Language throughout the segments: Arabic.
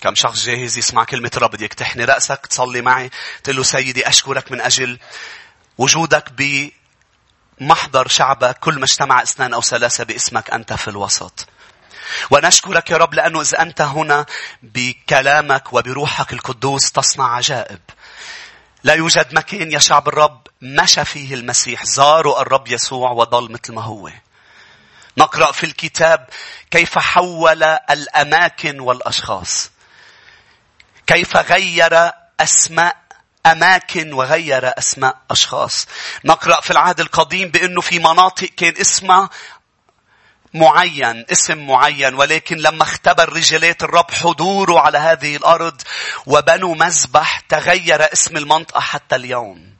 كم شخص جاهز يسمع كلمة رب بدك تحني رأسك تصلي معي تقول له سيدي أشكرك من أجل وجودك بمحضر شعبك كل ما اجتمع اثنان أو ثلاثة باسمك أنت في الوسط. ونشكرك يا رب لأنه إذا أنت هنا بكلامك وبروحك القدوس تصنع عجائب. لا يوجد مكان يا شعب الرب مشى فيه المسيح زاروا الرب يسوع وضل مثل ما هو. نقرأ في الكتاب كيف حول الأماكن والأشخاص. كيف غير أسماء أماكن وغير أسماء أشخاص. نقرأ في العهد القديم بأنه في مناطق كان اسمها معين اسم معين ولكن لما اختبر رجالات الرب حضوره على هذه الأرض وبنوا مذبح تغير اسم المنطقة حتى اليوم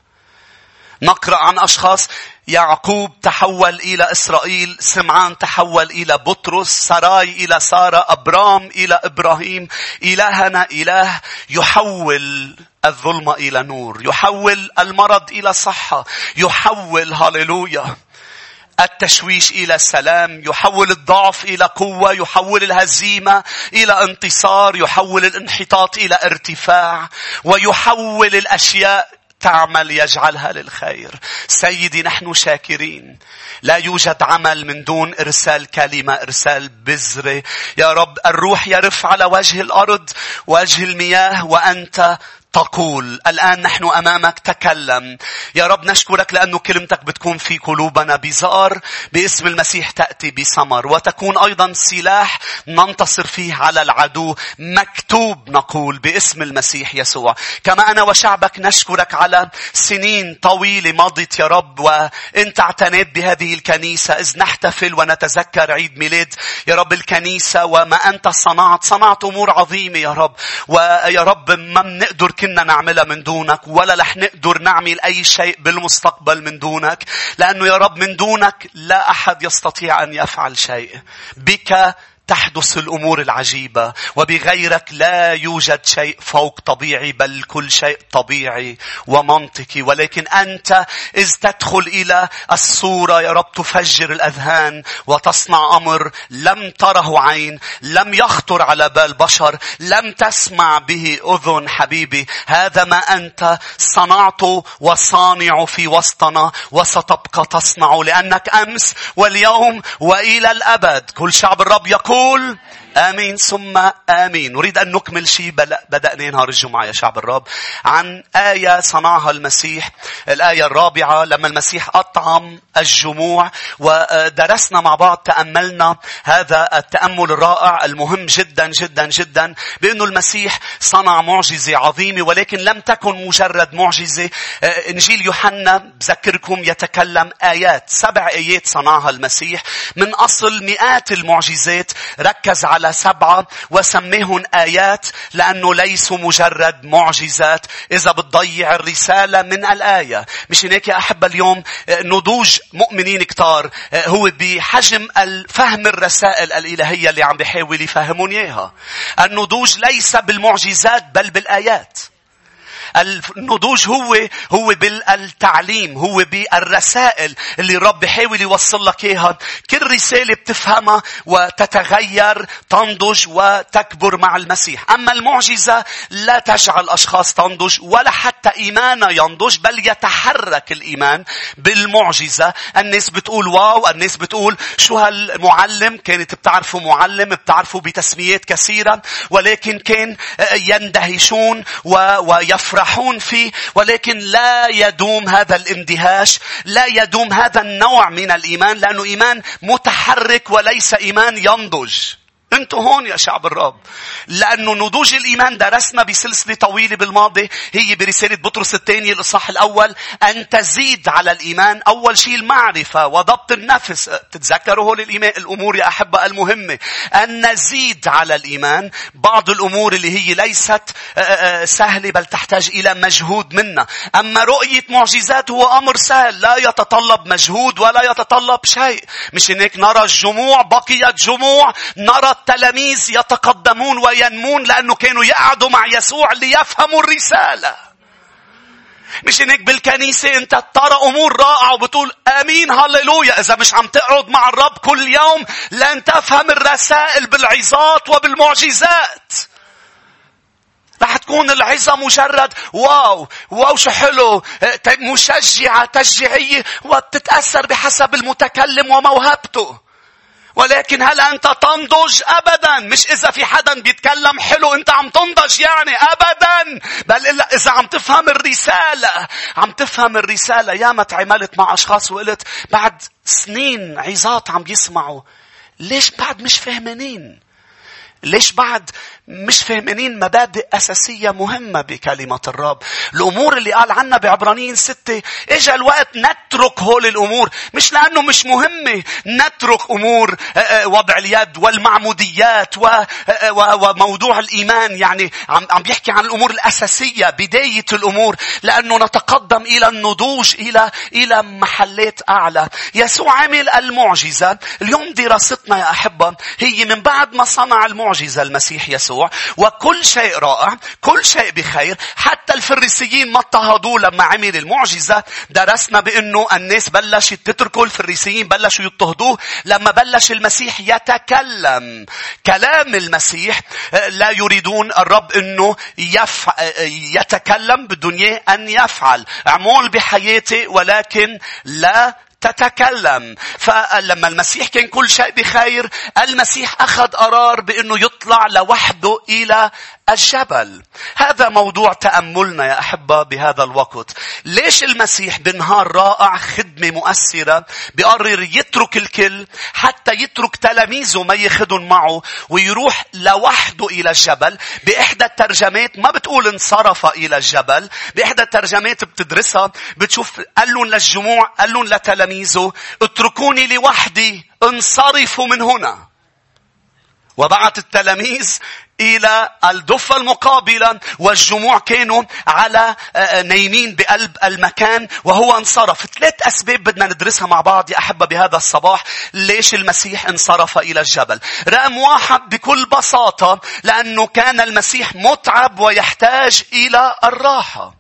نقرأ عن أشخاص يعقوب تحول إلى إسرائيل سمعان تحول إلى بطرس سراي إلى سارة أبرام إلى إبراهيم إلهنا إله يحول الظلمة إلى نور يحول المرض إلى صحة يحول هاليلويا التشويش إلى سلام يحول الضعف إلى قوة يحول الهزيمة إلى انتصار يحول الانحطاط إلى ارتفاع ويحول الأشياء تعمل يجعلها للخير. سيدي نحن شاكرين. لا يوجد عمل من دون إرسال كلمة، إرسال بذرة. يا رب الروح يرف على وجه الأرض، وجه المياه وأنت تقول الآن نحن أمامك تكلم. يا رب نشكرك لأنه كلمتك بتكون في قلوبنا بزار باسم المسيح تأتي بثمر. وتكون أيضا سلاح ننتصر فيه على العدو مكتوب نقول باسم المسيح يسوع. كما أنا وشعبك نشكرك على سنين طويلة مضت يا رب وانت اعتنيت بهذه الكنيسة إذ نحتفل ونتذكر عيد ميلاد يا رب الكنيسة وما أنت صنعت صنعت أمور عظيمة يا رب. ويا رب ما بنقدر كنا نعملها من دونك ولا رح نقدر نعمل أي شيء بالمستقبل من دونك. لأنه يا رب من دونك لا أحد يستطيع أن يفعل شيء. بك تحدث الأمور العجيبة وبغيرك لا يوجد شيء فوق طبيعي بل كل شيء طبيعي ومنطقي. ولكن أنت إذ تدخل إلى الصورة يا رب تفجر الأذهان وتصنع أمر لم تره عين لم يخطر على بال بشر لم تسمع به أذن حبيبي. هذا ما أنت صنعته وصانع في وسطنا وستبقى تصنع لأنك أمس واليوم وإلى الأبد. كل شعب الرب يقول يقول آمين ثم آمين. نريد أن نكمل شيء بدأنا نهار الجمعة يا شعب الرب عن آية صنعها المسيح. الآية الرابعة لما المسيح أطعم الجموع ودرسنا مع بعض تأملنا هذا التأمل الرائع المهم جدا جدا جدا بأنه المسيح صنع معجزة عظيمة ولكن لم تكن مجرد معجزة. إنجيل يوحنا بذكركم يتكلم آيات سبع آيات صنعها المسيح من أصل مئات المعجزات ركز على على سبعة وسميهم آيات لأنه ليسوا مجرد معجزات إذا بتضيع الرسالة من الآية. مش هيك يا أحبة اليوم نضوج مؤمنين كتار هو بحجم الفهم الرسائل الإلهية اللي عم بيحاول يفهمون إياها. النضوج ليس بالمعجزات بل بالآيات. النضوج هو هو بالتعليم هو بالرسائل اللي الرب بيحاول يوصل لك إياها. كل رسالة بتفهمها وتتغير تنضج وتكبر مع المسيح. أما المعجزة لا تجعل اشخاص تنضج ولا حتى ايمانها ينضج بل يتحرك الإيمان بالمعجزة. الناس بتقول واو الناس بتقول شو هالمعلم؟ كانت بتعرفوا معلم بتعرفوا بتسميات كثيرة ولكن كان يندهشون ويفرحون يفرحون فيه ولكن لا يدوم هذا الاندهاش لا يدوم هذا النوع من الإيمان لأنه إيمان متحرك وليس إيمان ينضج. أنتوا هون يا شعب الرب. لأنه نضوج الإيمان درسنا بسلسلة طويلة بالماضي هي برسالة بطرس الثانية الإصحاح الأول أن تزيد على الإيمان أول شيء المعرفة وضبط النفس. تتذكروا هول الأمور يا أحبة المهمة. أن نزيد على الإيمان بعض الأمور اللي هي ليست سهلة بل تحتاج إلى مجهود منا. أما رؤية معجزات هو أمر سهل لا يتطلب مجهود ولا يتطلب شيء. مش هيك نرى الجموع بقيت جموع نرى التلاميذ يتقدمون وينمون لأنه كانوا يقعدوا مع يسوع ليفهموا الرسالة. مش هيك بالكنيسة انت ترى أمور رائعة وبتقول آمين هللويا إذا مش عم تقعد مع الرب كل يوم لن تفهم الرسائل بالعظات وبالمعجزات. تكون العظة مجرد واو واو شو حلو مشجعة تشجيعية وبتتأثر بحسب المتكلم وموهبته ولكن هل أنت تنضج؟ أبدا. مش إذا في حدا بيتكلم حلو أنت عم تنضج يعني. أبدا. بل إلا إذا عم تفهم الرسالة. عم تفهم الرسالة. ياما تعاملت مع أشخاص وقلت بعد سنين عظات عم بيسمعوا. ليش بعد مش فهمانين؟ ليش بعد مش فاهمين مبادئ أساسية مهمة بكلمة الرب. الأمور اللي قال عنها بعبرانيين ستة إجا الوقت نترك هول الأمور. مش لأنه مش مهمة نترك أمور آه، آه، وضع اليد والمعموديات آه، وموضوع الإيمان. يعني عم بيحكي عن الأمور الأساسية بداية الأمور لأنه نتقدم إلى النضوج إلى إلى محلات أعلى. يسوع عمل المعجزة. اليوم دراستنا يا أحبة هي من بعد ما صنع المعجزة المسيح يسوع وكل شيء رائع كل شيء بخير. حتى الفريسيين ما اضطهدوه لما عمل المعجزة. درسنا بأنه الناس بلشت تتركوا الفريسيين بلشوا يضطهدوه. لما بلش المسيح يتكلم كلام المسيح آه، لا يريدون الرب أنه يفع... آه، يتكلم بالدنيا أن يفعل. اعمل بحياتي ولكن لا تتكلم فلما المسيح كان كل شيء بخير المسيح أخذ قرار بأنه يطلع لوحده إلى الجبل. هذا موضوع تأملنا يا أحبة بهذا الوقت. ليش المسيح بنهار رائع خدمة مؤثرة بقرر يترك الكل حتى يترك تلاميذه ما ياخذهم معه ويروح لوحده إلى الجبل. بإحدى الترجمات ما بتقول انصرف إلى الجبل. بإحدى الترجمات بتدرسها بتشوف قال لهم للجموع قال لهم لتلاميذه اتركوني لوحدي انصرفوا من هنا. وبعت التلاميذ إلى الضفة المقابلة والجموع كانوا على آه، آه، نايمين بقلب المكان وهو انصرف. ثلاث أسباب بدنا ندرسها مع بعض يا أحبة بهذا الصباح. ليش المسيح انصرف إلى الجبل؟ رقم واحد بكل بساطة لأنه كان المسيح متعب ويحتاج إلى الراحة.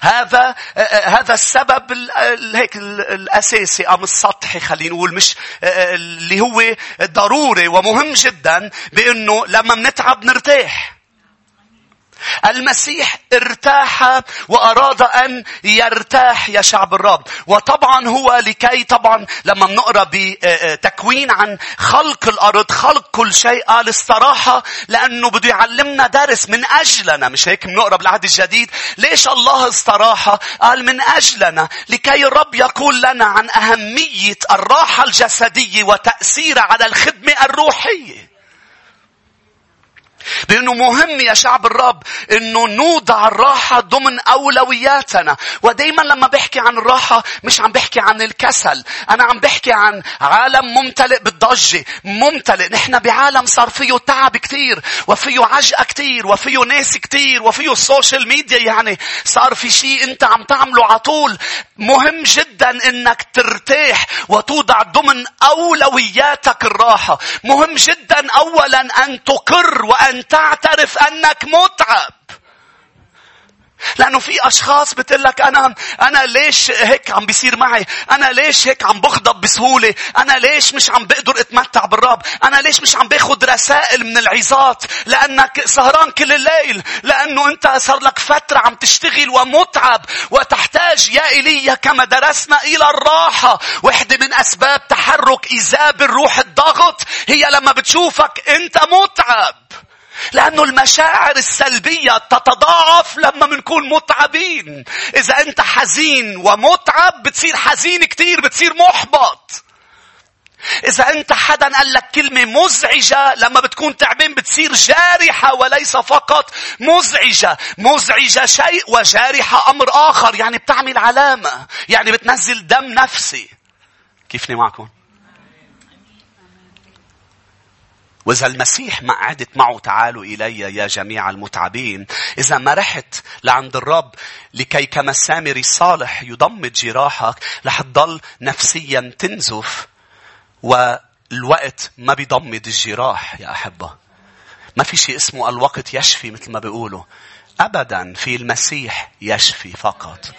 هذا هذا السبب هيك الأساسي ام السطحي خلينا نقول مش اللي هو ضروري ومهم جدا بأنه لما بنتعب نرتاح. المسيح ارتاح وأراد أن يرتاح يا شعب الرب. وطبعا هو لكي طبعا لما بنقرأ بتكوين عن خلق الأرض خلق كل شيء قال استراحة لأنه بده يعلمنا درس من أجلنا. مش هيك بنقرأ بالعهد الجديد؟ ليش الله استراحة قال من أجلنا. لكي الرب يقول لنا عن أهمية الراحة الجسدية وتأثيرها على الخدمة الروحية. بأنه مهم يا شعب الرب أنه نوضع الراحة ضمن أولوياتنا. ودايما لما بحكي عن الراحة مش عم بحكي عن الكسل. أنا عم بحكي عن عالم ممتلئ بالضجة. ممتلئ. نحن بعالم صار فيه تعب كتير. وفيه عجقة كتير. وفيه ناس كتير. وفيه ال social media يعني. صار في شيء أنت عم تعمله على طول. مهم جدا أنك ترتاح وتوضع ضمن أولوياتك الراحة. مهم جدا أولا أن تقر وأن أن تعترف أنك متعب. لأنه في أشخاص بتقول لك أنا أنا ليش هيك عم بيصير معي؟ أنا ليش هيك عم بغضب بسهولة؟ أنا ليش مش عم بقدر أتمتع بالرب؟ أنا ليش مش عم باخذ رسائل من العظات؟ لأنك سهران كل الليل، لأنه أنت صار لك فترة عم تشتغل ومتعب وتحتاج يا إيليا كما درسنا إلى الراحة. واحدة من أسباب تحرك إيذاب الروح الضغط هي لما بتشوفك أنت متعب. لأنه المشاعر السلبية تتضاعف لما بنكون متعبين. إذا أنت حزين ومتعب بتصير حزين كتير بتصير محبط. إذا أنت حدا قال لك كلمة مزعجة لما بتكون تعبان بتصير جارحة وليس فقط مزعجة. مزعجة شيء وجارحة أمر آخر. يعني بتعمل علامة. يعني بتنزل دم نفسي. كيفني معكم؟ وإذا المسيح ما قعدت معه تعالوا إلي يا جميع المتعبين. إذا ما رحت لعند الرب لكي كما السامري الصالح يضمد جراحك رح تضل نفسيا تنزف والوقت ما بيضمد الجراح يا أحبة. ما في شيء اسمه الوقت يشفي مثل ما بيقولوا. أبدا في المسيح يشفي فقط.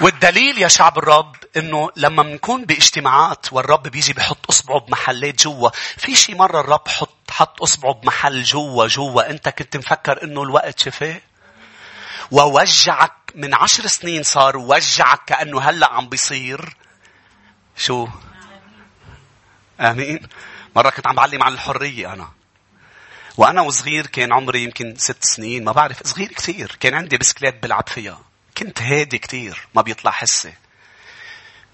والدليل يا شعب الرب إنه لما بنكون باجتماعات والرب بيجي بحط أصبعه بمحلات جوا في شي مرة الرب حط حط أصبعه بمحل جوا جوا. أنت كنت مفكر إنه الوقت شفاه؟ ووجعك من عشر سنين صار وجعك كأنه هلأ عم بيصير. شو؟ آمين. مرة كنت عم بعلم عن الحرية أنا. وأنا وصغير كان عمري يمكن ست سنين ما بعرف صغير كثير. كان عندي بسكليت بلعب فيها. كنت هادي كثير ما بيطلع حسي.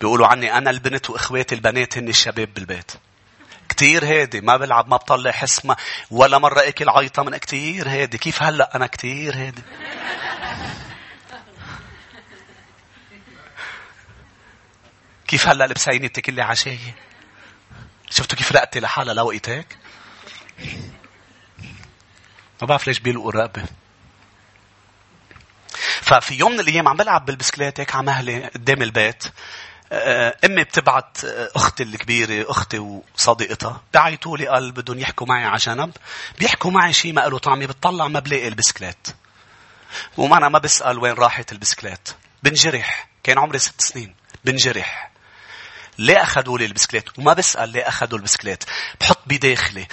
بيقولوا عني أنا البنت وإخواتي البنات هن الشباب بالبيت. كتير هادي ما بلعب ما بطلع حس ما ولا مرة أكل عيطة من كتير هادي. كيف هلأ أنا كتير هادي؟ كيف هلأ لبسيني تكلي عشاية؟ شفتوا كيف رقتي لحالها لوقت هيك ما بعرف ليش بيلقوا الرقبة. ففي يوم من الأيام عم بلعب بالبسكليت هيك على مهلي قدام البيت. آه، أمي بتبعت أختي الكبيرة أختي وصديقتها بعيطوا لي قال بدهم يحكوا معي على جنب. بيحكوا معي شيء ما له طعمه بتطلع ما بلاقي البسكليت. وما أنا ما بسأل وين راحت البسكليت. بنجرح. كان عمري ست سنين. بنجرح. ليه أخذوا لي البسكليت؟ وما بسأل ليه أخذوا البسكليت. بحط بداخلي.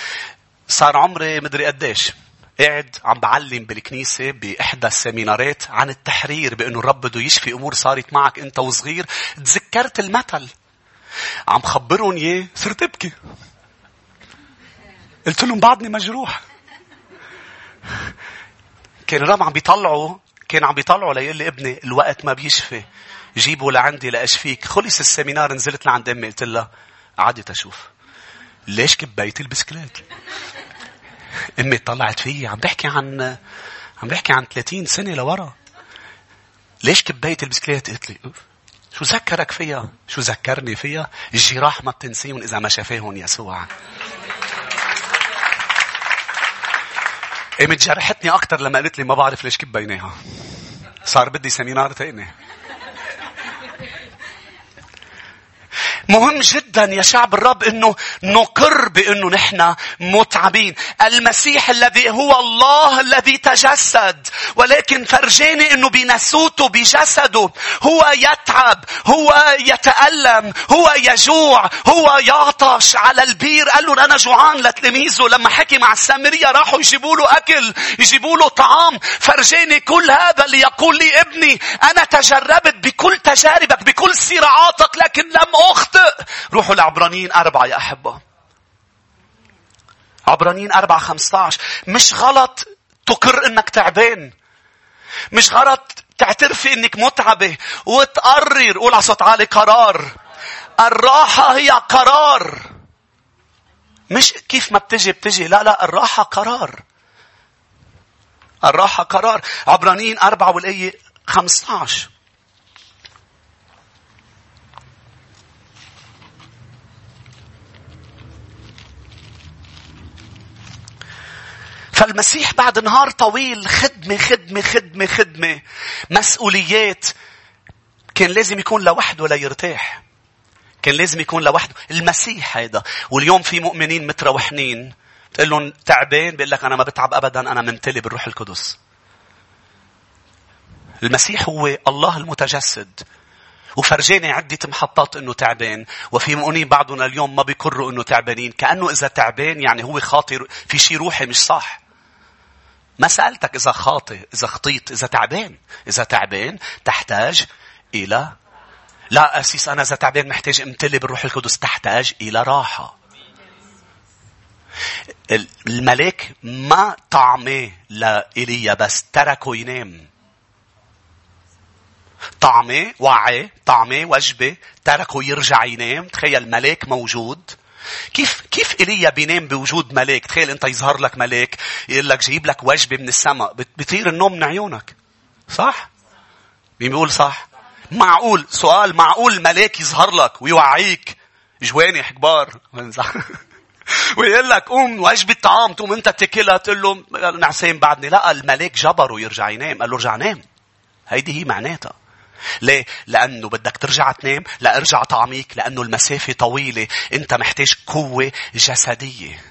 صار عمري مدري قديش. قاعد عم بعلم بالكنيسة بإحدى السيمينارات عن التحرير بأنه الرب بده يشفي أمور صارت معك أنت وصغير. تذكرت المثل. عم خبرهم إياه. صرت أبكي. قلت لهم بعدني مجروح. كان الرب عم بيطلعوا كان عم بيطلعوا ليقول لي ابني الوقت ما بيشفي. جيبه لعندي لأشفيك. خلص ال seminar نزلت لعند أمي. قلت لها عادي أشوف ليش كبيت البسكليت؟ أمي طلعت فيي عم بحكي عن عم بحكي عن 30 سنة لورا. ليش كبيت البسكليت؟ قلت لي شو ذكرك فيها؟ شو ذكرني فيها؟ الجراح ما بتنسيهم إذا ما شافاهم يسوع. قامت جرحتني أكثر لما قالت لي ما بعرف ليش كبيناها. صار بدي سمينار ثاني مهم جدا يا شعب الرب إنه نقر بإنه نحن متعبين. المسيح الذي هو الله الذي تجسد ولكن فرجاني إنه بنسوته بجسده هو يتعب، هو يتألم، هو يجوع، هو يعطش على البير. قال له أنا جوعان لتلاميذه. لما حكي مع السامرية راحوا يجيبوا له أكل، يجيبوا له طعام، فرجاني كل هذا ليقول لي ابني أنا تجربت بكل تجاربك بكل صراعاتك لكن لم أخطئ. روحوا لعبرانيين أربعة يا أحبة. عبرانيين أربعة خمسة عشر مش غلط تقر إنك تعبان. مش غلط تعترفي إنك متعبة. وتقرر. قول على صوت عالي قرار. الراحة هي قرار. مش كيف ما بتجي بتجي. لا لا الراحة قرار. الراحة قرار. عبرانيين أربعة والآية 15 فالمسيح بعد نهار طويل خدمة خدمة خدمة خدمة مسؤوليات كان لازم يكون لوحده ليرتاح. كان لازم يكون لوحده. المسيح هيدا. واليوم في مؤمنين متروحنين. تقول لهم تعبان بيقول لك أنا ما بتعب ابدا أنا ممتلي بالروح القدس. المسيح هو الله المتجسد. وفرجاني عدة محطات إنه تعبان. وفي مؤمنين بعضنا اليوم ما بيقروا إنه تعبانين. كأنه إذا تعبان يعني هو خاطر في شيء روحي مش صح. ما سألتك إذا خاطئ إذا خطيت إذا تعبان. إذا تعبان تحتاج إلى لا أسيس أنا إذا تعبان محتاج امتلي بالروح القدس تحتاج إلى راحة. الملاك ما طعمه لإيليا بس تركه ينام. طعمه وعي طعمه وجبة تركه يرجع ينام. تخيل ملاك موجود كيف كيف ايليا بينام بوجود ملاك؟ تخيل أنت يظهر لك ملاك يقول لك جيب لك وجبة من السماء بيطير النوم من عيونك. صح؟ مين بيقول صح؟ معقول سؤال معقول ملاك يظهر لك ويوعيك جوانح كبار ويقول لك قوم وجبة طعام تقوم أنت تاكلها تقول له نعسان بعدني لا الملاك جبره يرجع ينام قال له ارجع نام هيدي هي معناتها ليه؟ لأنه بدك ترجع تنام لأرجع طعميك لأنه المسافة طويلة. أنت محتاج قوة جسدية.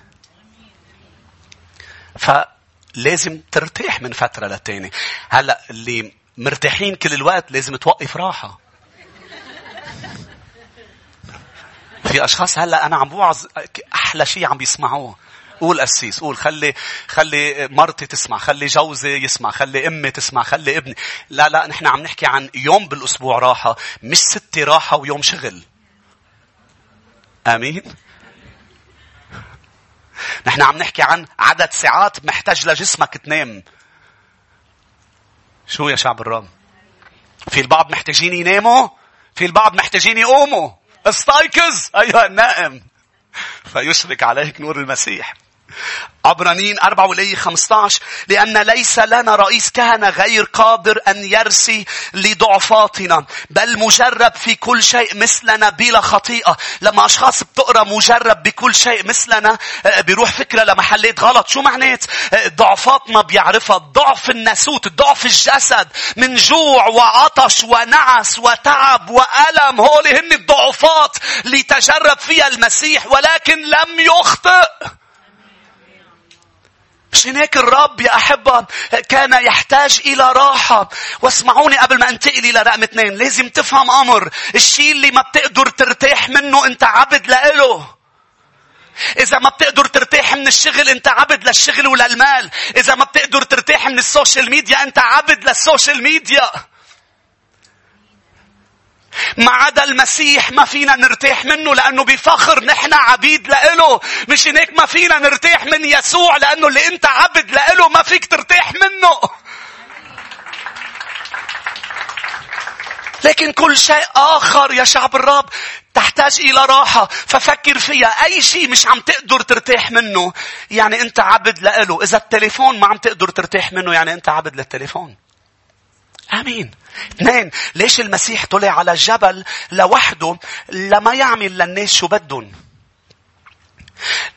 فلازم ترتاح من فترة للتانية هلأ اللي مرتاحين كل الوقت لازم توقف راحة. في أشخاص هلأ أنا عم بوعظ أحلى شيء عم بيسمعوه. قول قسيس قول خلي خلي مرتي تسمع خلي جوزي يسمع خلي أمي تسمع خلي ابني. لا لا نحن عم نحكي عن يوم بالأسبوع راحة مش ستة راحة ويوم شغل. آمين؟ نحن عم نحكي عن عدد ساعات محتاج لجسمك تنام. شو يا شعب الرب في البعض محتاجين يناموا في البعض محتاجين يقوموا. استيقظ أيها النائم. فيشرك عليك نور المسيح. عبرانيين 4 والآية 15 لأن ليس لنا رئيس كهنة غير قادر أن يرسي لضعفاتنا بل مجرب في كل شيء مثلنا بلا خطيئة. لما أشخاص بتقرأ مجرب بكل شيء مثلنا آه، بيروح فكرة لمحلات غلط. شو معنات؟ آه، ضعفاتنا بيعرفها. ضعف الناسوت ضعف الجسد. من جوع وعطش ونعس وتعب وألم هول هن الضعفات لتجرب فيها المسيح ولكن لم يخطئ. هيك الرب يا أحبة كان يحتاج إلى راحة. واسمعوني قبل ما أنتقل إلى رقم اثنين. لازم تفهم أمر. الشيء اللي ما بتقدر ترتاح منه أنت عبد لإله. إذا ما بتقدر ترتاح من الشغل أنت عبد للشغل وللمال. إذا ما بتقدر ترتاح من ال social media أنت عبد لل social media. ما عدا المسيح ما فينا نرتاح منه لأنه بفخر نحن عبيد لإله. مش هيك ما فينا نرتاح من يسوع لأنه اللي أنت عبد لإله ما فيك ترتاح منه. لكن كل شيء آخر يا شعب الرب تحتاج إلى راحة ففكر فيها أي شيء مش عم تقدر ترتاح منه يعني أنت عبد لإله إذا التليفون ما عم تقدر ترتاح منه يعني أنت عبد للتليفون آمين. اثنين ليش المسيح طلع على الجبل لوحده لما يعمل للناس شو بدهم؟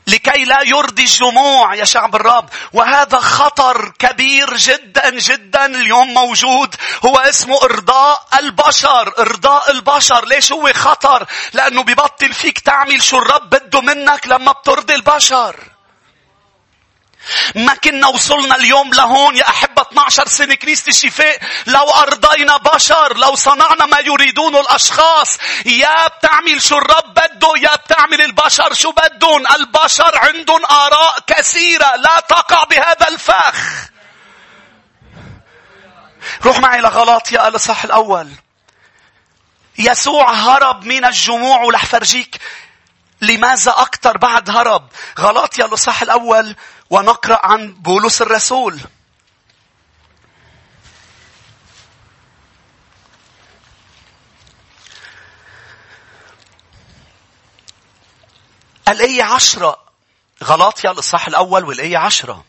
لكي لا يرضي الجموع يا شعب الرب. وهذا خطر كبير جدا جدا اليوم موجود. هو اسمه إرضاء البشر. إرضاء البشر. ليش هو خطر؟ لأنه ببطل فيك تعمل شو الرب بده منك لما بترضي البشر. ما كنا وصلنا اليوم لهون يا أحبة 12 سنة كنيسة الشفاء لو أرضينا بشر لو صنعنا ما يريدونه الأشخاص يا بتعمل شو الرب بده يا بتعمل البشر شو بدهم البشر عندهم آراء كثيرة لا تقع بهذا الفخ. روح معي لغلاطيا الإصحاح الأول. يسوع هرب من الجموع ولح فرجيك لماذا أكثر بعد هرب. غلاطيا الإصحاح الأول ونقرأ عن بولس الرسول. الآية عشرة. غلاطيا الإصحاح الأول والآية عشرة.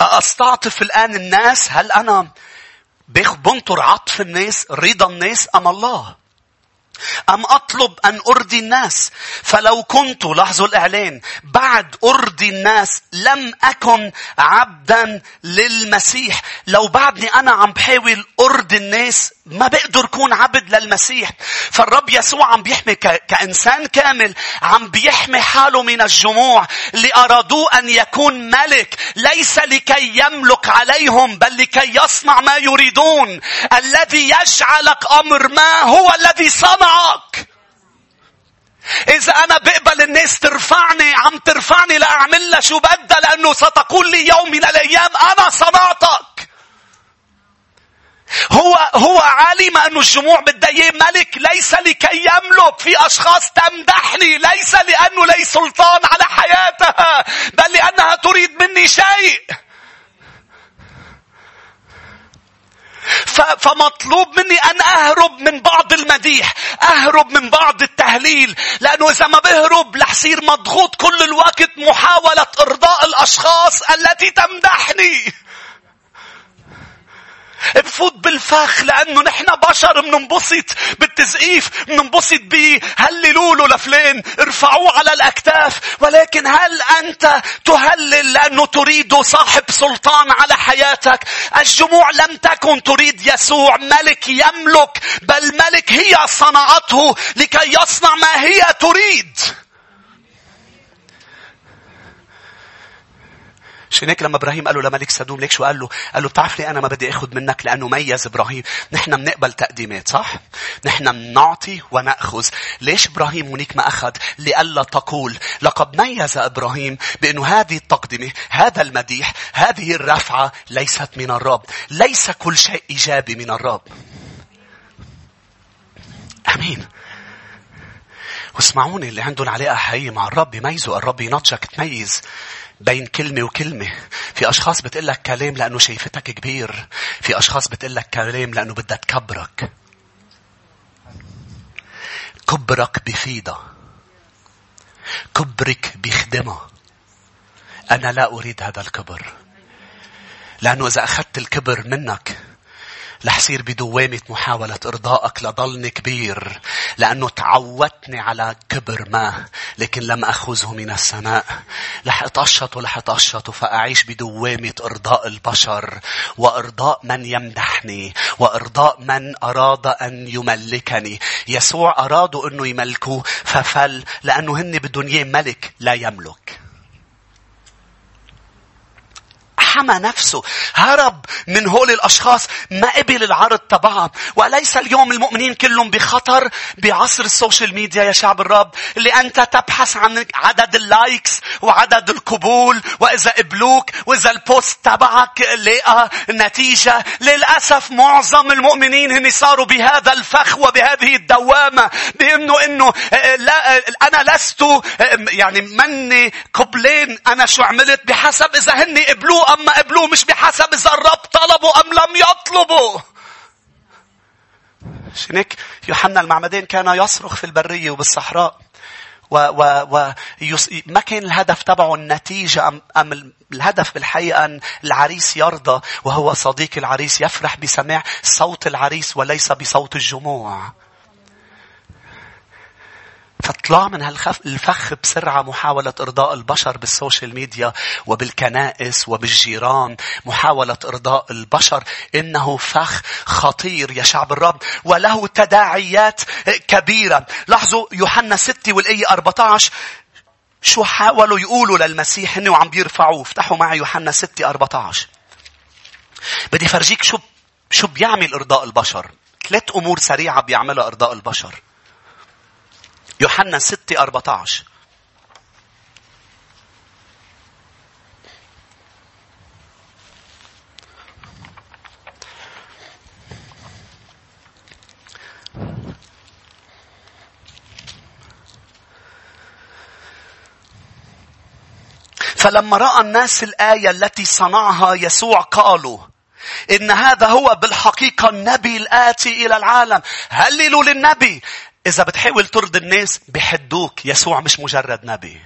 أستعطف الآن الناس؟ هل أنا بنطر عطف الناس رضا الناس أم الله؟ أم أطلب أن أرضي الناس؟ فلو كنت لاحظوا الإعلان بعد أرضي الناس لم أكن عبدا للمسيح. لو بعدني أنا عم بحاول أرضي الناس ما بقدر كون عبد للمسيح. فالرب يسوع عم بيحمي كإنسان كامل عم بيحمي حاله من الجموع اللي أرادوه أن يكون ملك. ليس لكي يملك عليهم بل لكي يصنع ما يريدون. الذي يجعلك أمر ما هو الذي صنعك. إذا أنا بقبل الناس ترفعني عم ترفعني لأعمل لها شو بدها لأنه ستقول لي يوم من الأيام أنا صنعتك. هو هو علم أن الجموع بدها إياه ملك ليس لكي يملك. في أشخاص تمدحني. ليس لأنه لي سلطان على حياتها بل لأنها تريد مني شيء. فمطلوب مني أن أهرب من بعض المديح أهرب من بعض التهليل. لأنه إذا ما بهرب لحصير مضغوط كل الوقت محاولة إرضاء الأشخاص التي تمدحني. بفوت بالفخ لأنه نحن بشر بننبسط بالتزقيف بننبسط بهللوا له لفلان ارفعوه على الأكتاف. ولكن هل أنت تهلل لأنه تريد صاحب سلطان على حياتك؟ الجموع لم تكن تريد يسوع ملك يملك بل ملك هي صنعته لكي يصنع ما هي تريد. عشان هيك لما إبراهيم قال له لملك سدوم ليك شو قال له؟ قال له بتعرف لي أنا ما بدي آخذ منك لأنه ميز إبراهيم، نحن بنقبل تقديمات صح؟ نحن بنعطي ونأخذ، ليش إبراهيم هنيك ما أخذ؟ لئلا تقول لقد ميز إبراهيم بأنه هذه التقدمة، هذا المديح، هذه الرفعة ليست من الرب، ليس كل شيء إيجابي من الرب. آمين. واسمعوني اللي عندهم علاقة حقيقية مع الرب يميزوا الرب ينطشك تميز بين كلمة وكلمة. في أشخاص بتقول لك كلام لأنه شايفتك كبير. في أشخاص بتقول لك كلام لأنه بدها تكبرك. كبرك بفيدها. كبرك بيخدمها. أنا لا أريد هذا الكبر. لأنه إذا أخذت الكبر منك لحصير بدوامة محاولة إرضائك لضلني كبير لأنه تعودتني على كبر ما لكن لم أخذه من السماء لح أتقشط ولح أتقشط فأعيش بدوامة إرضاء البشر وإرضاء من يمدحني وإرضاء من أراد أن يملكني. يسوع أرادوا أنه يملكوه ففل لأنه هن بدنيا ملك لا يملك. حمى نفسه. هرب من هول الأشخاص ما قبل العرض تبعهم. وليس اليوم المؤمنين كلهم بخطر بعصر ال social media يا شعب الرب اللي أنت تبحث عن عدد ال likes وعدد القبول وإذا قبلوك وإذا ال post تبعك لقى نتيجة. للأسف معظم المؤمنين هن صاروا بهذا الفخ وبهذه الدوامة بأنه أنه لا أنا لست يعني مني قبلين أنا شو عملت؟ بحسب إذا هن قبلوه أم ما قبلوه مش بحسب إذا الرب طلبوا أم لم يطلبوا. عشان هيك يوحنا المعمدان كان يصرخ في البرية وبالصحراء. و, و, و يس... ما كان الهدف تبعه النتيجة أم, أم الهدف بالحقيقة أن العريس يرضى وهو صديق العريس يفرح بسماع صوت العريس وليس بصوت الجموع. فاطلع من هالفخ بسرعة محاولة إرضاء البشر بال social media وبالكنائس وبالجيران. محاولة إرضاء البشر. إنه فخ خطير يا شعب الرب. وله تداعيات كبيرة. لاحظوا يوحنا 6 والآية 14 شو حاولوا يقولوا للمسيح هن وعم بيرفعوه؟ افتحوا معي يوحنا 6 14 بدي فرجيك شو شو بيعمل إرضاء البشر. ثلاث أمور سريعة بيعملها إرضاء البشر. يوحنا 6 14 فلما رأى الناس الآية التي صنعها يسوع قالوا إن هذا هو بالحقيقة النبي الآتي إلى العالم. هللوا للنبي. إذا بتحاول ترضي الناس بحدوك يسوع مش مجرد نبي.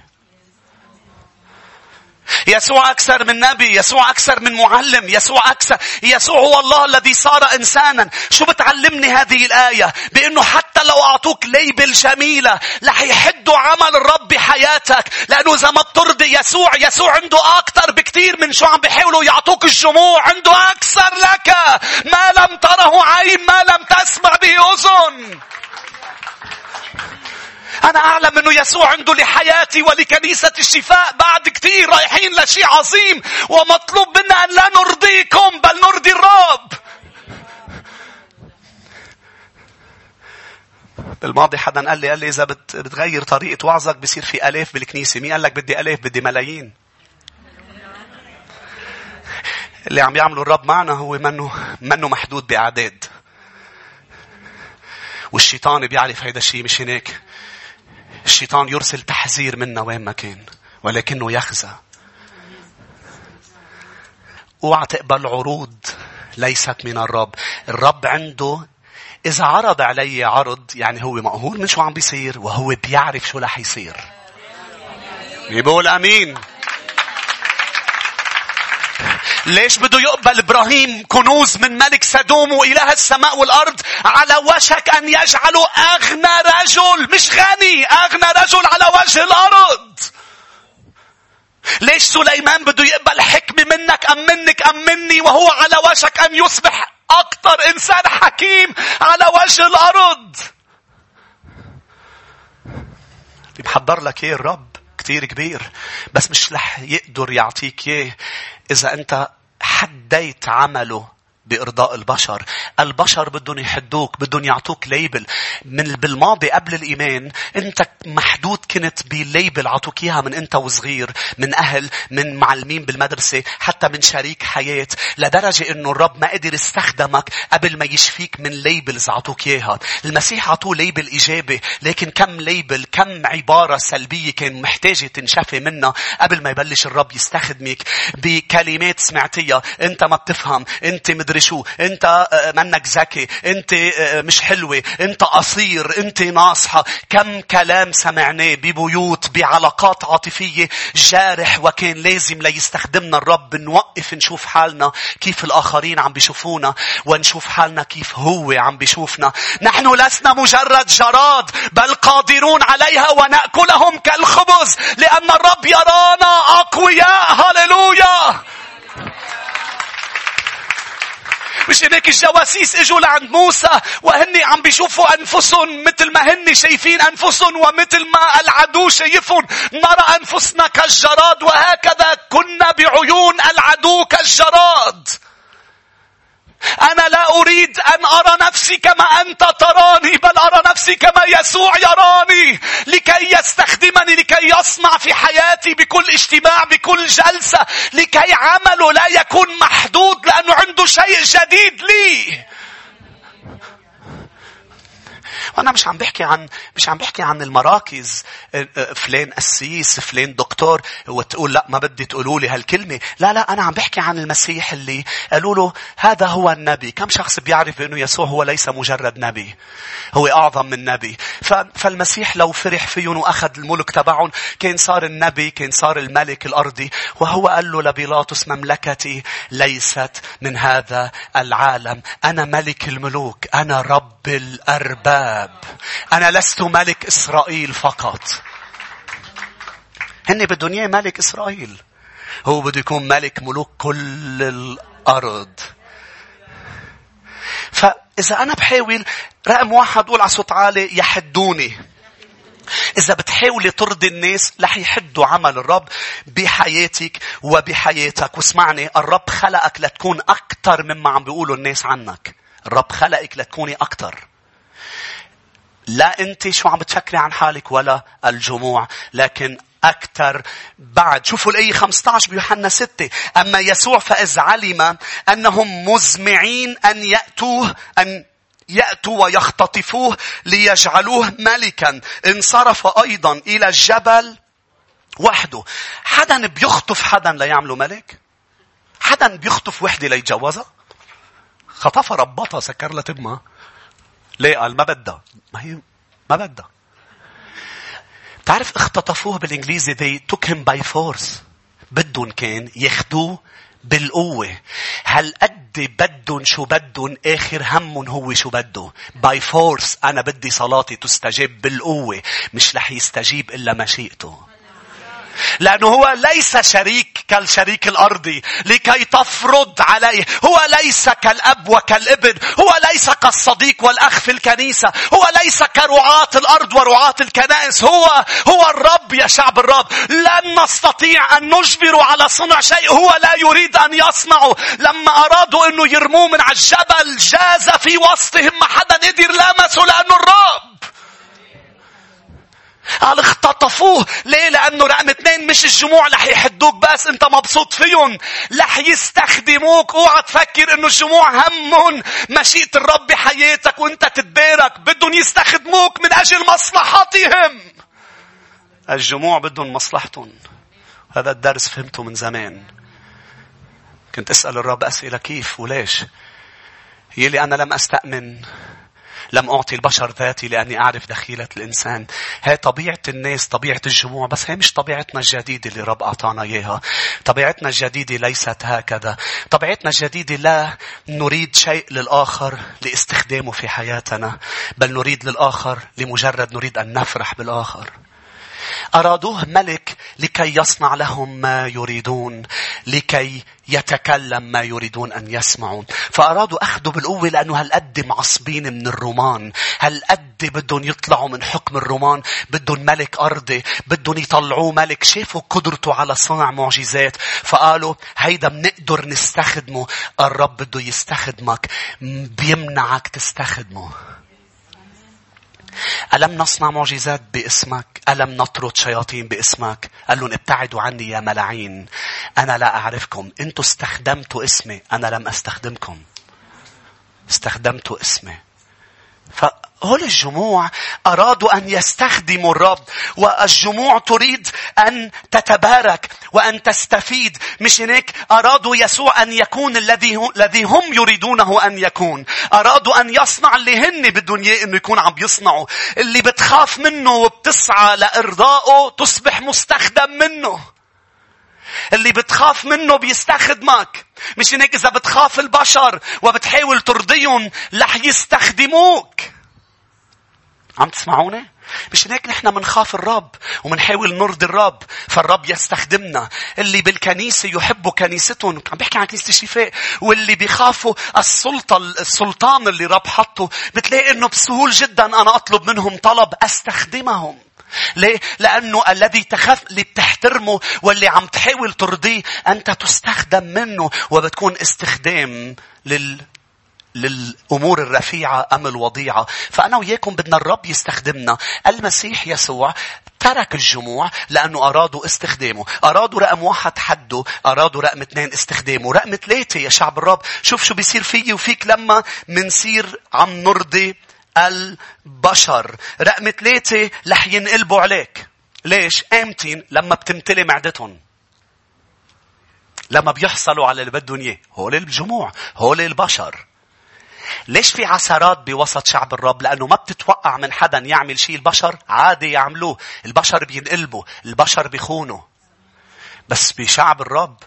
يسوع أكثر من نبي، يسوع أكثر من معلم، يسوع أكثر، يسوع هو الله الذي صار إنسانا. شو بتعلمني هذه الآية؟ بأنه حتى لو أعطوك ليبل جميلة، رح يحدوا عمل الرب بحياتك، لأنه إذا ما بترضي يسوع، يسوع عنده أكثر بكثير من شو عم بيحاولوا يعطوك الجموع، عنده أكثر لك، ما لم تره عين، ما لم تسمع به أذن. أنا أعلم أنه يسوع عنده لحياتي ولكنيسة الشفاء بعد كثير رايحين لشيء عظيم ومطلوب منا أن لا نرضيكم بل نرضي الرب. بالماضي حدا قال لي قال لي إذا بتغير طريقة وعظك بصير في ألاف بالكنيسة. مين قال لك بدي ألاف بدي ملايين؟ اللي عم يعمله الرب معنا هو منه منه محدود بأعداد. والشيطان بيعرف هيدا الشيء مش هناك. الشيطان يرسل تحذير منا وين ما كان ولكنه يخزى اوعى تقبل عروض ليست من الرب الرب عنده إذا عرض علي عرض يعني هو مقهور من شو عم بيصير وهو بيعرف شو رح يصير. بيقول أمين. ليش بده يقبل إبراهيم كنوز من ملك سدوم وإله السماء والأرض على وشك أن يجعله أغنى رجل؟ مش غني أغنى رجل على وجه الأرض. ليش سليمان بده يقبل حكمة منك أم منك أم مني وهو على وشك أن يصبح أكثر إنسان حكيم على وجه الأرض؟ اللي بحضر لك إيه الرب؟ كتير كبير بس مش رح يقدر يعطيك إياه. إذا أنت حديت عمله. بإرضاء البشر. البشر بدهم يحدوك، بدهم يعطوك label. من بالماضي قبل الإيمان، أنت محدود كنت ب label عطوك إياها من أنت وصغير، من أهل، من معلمين بالمدرسة، حتى من شريك حياة، لدرجة إنه الرب ما قدر يستخدمك قبل ما يشفيك من labels عطوك إياها. المسيح عطوه label إيجابي، لكن كم label، كم عبارة سلبية كان محتاجة تنشفي منها قبل ما يبلش الرب يستخدمك بكلمات سمعتيها، أنت ما بتفهم، أنت مدري مدري شو انت آه، منك ذكي. انت آه، مش حلوة. انت قصير. انت ناصحة. كم كلام سمعناه ببيوت بعلاقات عاطفية. جارح وكان لازم ليستخدمنا الرب. نوقف نشوف حالنا كيف الآخرين عم بيشوفونا ونشوف حالنا كيف هو عم بيشوفنا. نحن لسنا مجرد جراد بل قادرون عليها ونأكلهم كالخبز لأن الرب يرانا أقوياء. هللويا! مش هيك الجواسيس اجوا لعند موسى وهن عم بيشوفوا أنفسهم مثل ما هن شايفين أنفسهم ومثل ما العدو شايفهم. نرى أنفسنا كالجراد وهكذا كنا بعيون العدو كالجراد. أنا لا أريد أن أرى نفسي كما أنت تراني بل أرى نفسي كما يسوع يراني. لكي يستخدمني لكي يصنع في حياتي بكل اجتماع بكل جلسة لكي عمله لا يكون محدود لأنه عنده شيء جديد لي. وأنا مش عم بحكي عن مش عم بحكي عن المراكز آه، آه، فلان قسيس فلان دكتور وتقول لا ما بدي تقولوا لي هالكلمة. لا لا أنا عم بحكي عن المسيح اللي قالوا له هذا هو النبي. كم شخص بيعرف بانه يسوع هو ليس مجرد نبي؟ هو أعظم من نبي. فالمسيح لو فرح فيهم وأخذ الملك تبعهم كان صار النبي كان صار الملك الأرضي وهو قال له لبيلاطس مملكتي ليست من هذا العالم. أنا ملك الملوك. أنا رب الأرباب. الشباب أنا لست ملك إسرائيل فقط هن بدهم إياه ملك إسرائيل هو بده يكون ملك ملوك كل الأرض فإذا أنا بحاول رقم واحد أقول على صوت عالي يحدوني إذا بتحاولي ترضي الناس رح يحدوا عمل الرب بحياتك وبحياتك. واسمعني الرب خلقك لتكون أكثر مما عم بيقولوا الناس عنك. الرب خلقك لتكوني أكثر. لا أنت شو عم بتفكري عن حالك ولا الجموع لكن أكثر بعد. شوفوا الآية 15 بيوحنا 6. أما يسوع فإذ علم أنهم مزمعين أن يأتوه أن يأتوا ويختطفوه ليجعلوه ملكا انصرف أيضا إلى الجبل وحده. حدا بيخطف حدا ليعمله ملك؟ حدا بيخطف وحدة ليتجوزها؟ خطفها ربطها سكر لها ليه قال ما بدها ما هي ما بدها تعرف اختطفوه بالإنجليزي they took him by force بدهم كان ياخدوه بالقوة. هل قد بدهم شو بدهم آخر همهم هو شو بده. by force أنا بدي صلاتي تستجيب بالقوة. مش رح يستجيب إلا مشيئته. لأنه هو ليس شريك كالشريك الأرضي لكي تفرض عليه. هو ليس كالأب وكالابن. هو ليس كالصديق والأخ في الكنيسة. هو ليس كرعاة الأرض ورعاة الكنائس. هو هو الرب يا شعب الرب. لن نستطيع أن نجبر على صنع شيء هو لا يريد أن يصنعه. لما أرادوا أنه يرموه من على الجبل جاز في وسطهم ما حدا قدر لمسه لأنه الرب. قال اختطفوه. ليه؟ لأنه رقم اثنين مش الجموع رح يحدوك بس انت مبسوط فيهم. رح يستخدموك. اوعى تفكر إنه الجموع همهم. مشيئة الرب بحياتك وانت تتبارك بدهم يستخدموك من أجل مصلحتهم. الجموع بدهم مصلحتهم. هذا الدرس فهمته من زمان. كنت أسأل الرب أسئلة كيف وليش؟ يلي أنا لم أستأمن. لم أعطي البشر ذاتي لأني أعرف دخيلة الإنسان. هي طبيعة الناس طبيعة الجموع بس هي مش طبيعتنا الجديدة اللي رب أعطانا إياها. طبيعتنا الجديدة ليست هكذا. طبيعتنا الجديدة لا نريد شيء للآخر لاستخدامه في حياتنا بل نريد للآخر لمجرد نريد أن نفرح بالآخر. أرادوه ملك لكي يصنع لهم ما يريدون. لكي يتكلم ما يريدون أن يسمعوا. فأرادوا أخذوا بالقوة لأنه هالقد معصبين من الرومان؟ هالقد بدهم يطلعوا من حكم الرومان؟ بدهم ملك أرضي؟ بدهم يطلعوه ملك؟ شافوا قدرته على صنع معجزات. فقالوا هيدا بنقدر نستخدمه. الرب بده يستخدمك بيمنعك تستخدمه. ألم نصنع معجزات باسمك؟ ألم نطرد شياطين باسمك؟ قال لهم ابتعدوا عني يا ملاعين. أنا لا أعرفكم. أنتوا استخدمتوا اسمي. أنا لم أستخدمكم. استخدمتوا اسمي. هول الجموع أرادوا أن يستخدموا الرب والجموع تريد أن تتبارك وأن تستفيد. مش هيك أرادوا يسوع أن يكون الذي الذي هم يريدونه أن يكون. أرادوا أن يصنع اللي هن إياه إنه يكون عم يصنعوا. اللي بتخاف منه وبتسعى لإرضائه تصبح مستخدم منه. اللي بتخاف منه بيستخدمك. مش هيك إذا بتخاف البشر وبتحاول ترضيهم رح يستخدموك. عم تسمعوني؟ مش هيك نحن منخاف الرب ومنحاول نرضي الرب فالرب يستخدمنا. اللي بالكنيسة يحبوا كنيستهم عم بحكي عن كنيسة الشفاء واللي بيخافوا السلطة السلطان اللي رب حطه بتلاقي إنه بسهول جدا أنا أطلب منهم طلب أستخدمهم. ليه؟ لأنه الذي تخاف اللي بتحترمه واللي عم تحاول ترضيه أنت تستخدم منه وبتكون استخدام لل للأمور الرفيعة أم الوضيعة. فأنا وياكم بدنا الرب يستخدمنا. المسيح يسوع ترك الجموع لأنه أرادوا استخدامه. أرادوا رقم واحد حده. أرادوا رقم اثنين استخدامه. رقم ثلاثة يا شعب الرب. شوف شو بيصير فيي وفيك لما منصير عم نرضي البشر. رقم ثلاثة رح ينقلبوا عليك. ليش؟ آمتين لما بتمتلي معدتهم. لما بيحصلوا على اللي بدهم إياه هول الجموع هول البشر ليش في عثرات بوسط شعب الرب؟ لأنه ما بتتوقع من حدا يعمل شيء البشر عادي يعملوه. البشر بينقلبوا. البشر بيخونوا. بس بشعب الرب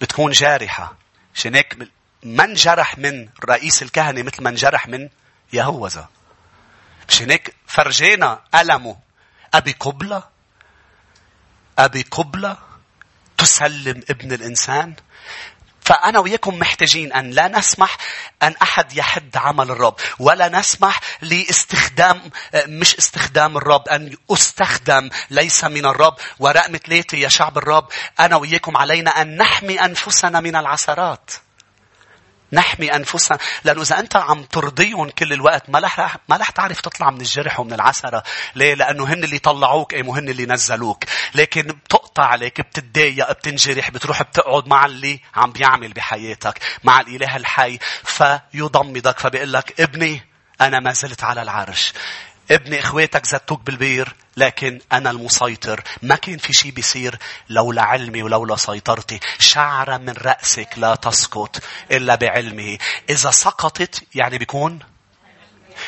بتكون جارحة. عشان هيك ما انجرح من رئيس الكهنة مثل ما انجرح من يهوذا. عشان هيك فرجينا ألمه. أبي قبلة؟ أبي قبلة؟ تسلم ابن الإنسان؟ فأنا وياكم محتاجين أن لا نسمح أن أحد يحد عمل الرب ولا نسمح لاستخدام مش استخدام الرب أن أستخدم ليس من الرب ورقم ثلاثة يا شعب الرب أنا وياكم علينا أن نحمي أنفسنا من العثرات. نحمي أنفسنا. لأنه إذا أنت عم ترضيهم كل الوقت ما رح ما رح تعرف تطلع من الجرح ومن العثرة ليه؟ لأنه هن اللي طلعوك أي هن اللي نزلوك. لكن بتقطع عليك بتتضايق بتنجرح بتروح بتقعد مع اللي عم بيعمل بحياتك مع الإله الحي. فيضمدك فبيقول لك ابني أنا ما زلت على العرش. ابني إخواتك زتوك بالبير لكن أنا المسيطر. ما كان في شيء بيصير لولا علمي ولولا سيطرتي. شعرة من رأسك لا تسقط إلا بعلمه. إذا سقطت يعني بيكون؟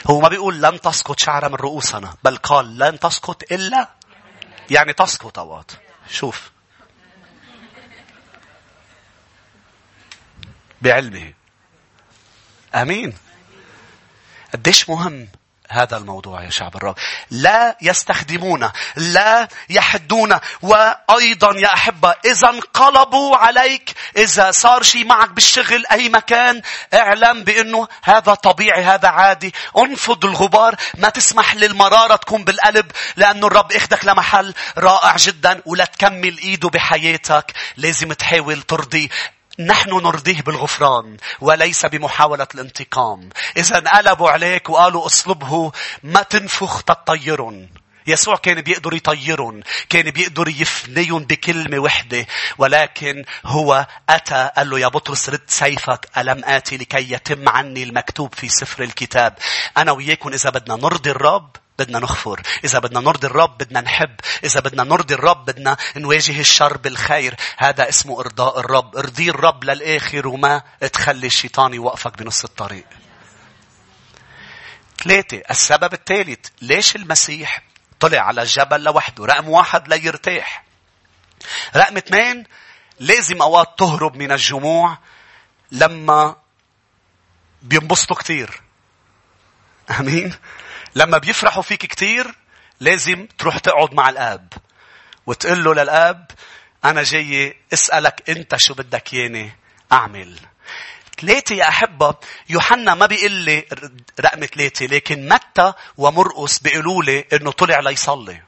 هو ما بيقول لن تسقط شعرة من رؤوسنا بل قال لن تسقط إلا يعني تسقط أوقات. شوف. بعلمه. آمين. قديش مهم هذا الموضوع يا شعب الرب. لا يستخدمون لا يحدون وأيضا يا أحبة إذا انقلبوا عليك إذا صار شيء معك بالشغل أي مكان اعلم بأنه هذا طبيعي هذا عادي. انفض الغبار ما تسمح للمرارة تكون بالقلب لأنه الرب إخدك لمحل رائع جدا ولا تكمل إيده بحياتك. لازم تحاول ترضيه نحن نرضيه بالغفران وليس بمحاولة الانتقام. إذا انقلبوا عليك وقالوا اصلبه ما تنفخ تطيرن. يسوع كان بيقدر يطيرهم كان بيقدر يفنيهم بكلمة وحدة ولكن هو أتى قال له يا بطرس رد سيفك ألم آتي لكي يتم عني المكتوب في سفر الكتاب أنا وياكم إذا بدنا نرضي الرب بدنا نغفر. إذا بدنا نرضي الرب بدنا نحب. إذا بدنا نرضي الرب بدنا نواجه الشر بالخير. هذا اسمه إرضاء الرب. ارضي الرب للآخر وما تخلي الشيطان يوقفك بنص الطريق. ثلاثة السبب الثالث ليش المسيح طلع على الجبل لوحده رقم واحد ليرتاح رقم اثنين لازم أوقات تهرب من الجموع لما بينبسطوا كثير آمين لما بيفرحوا فيك كتير لازم تروح تقعد مع الآب وتقول له للآب أنا جاي أسألك أنت شو بدك ياني أعمل. ثلاثة يا أحبة يوحنا ما بيقول لي رقم ثلاثة لكن متى ومرقس بيقولوا لي إنه طلع ليصلي.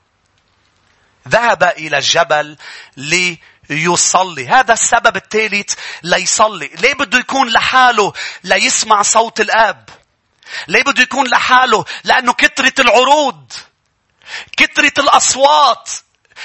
ذهب إلى الجبل ليصلي. هذا السبب الثالث ليصلي. ليه بده يكون لحاله ليسمع صوت الآب؟ ليه بده يكون لحاله؟ لأنه كترة العروض. كترة الأصوات.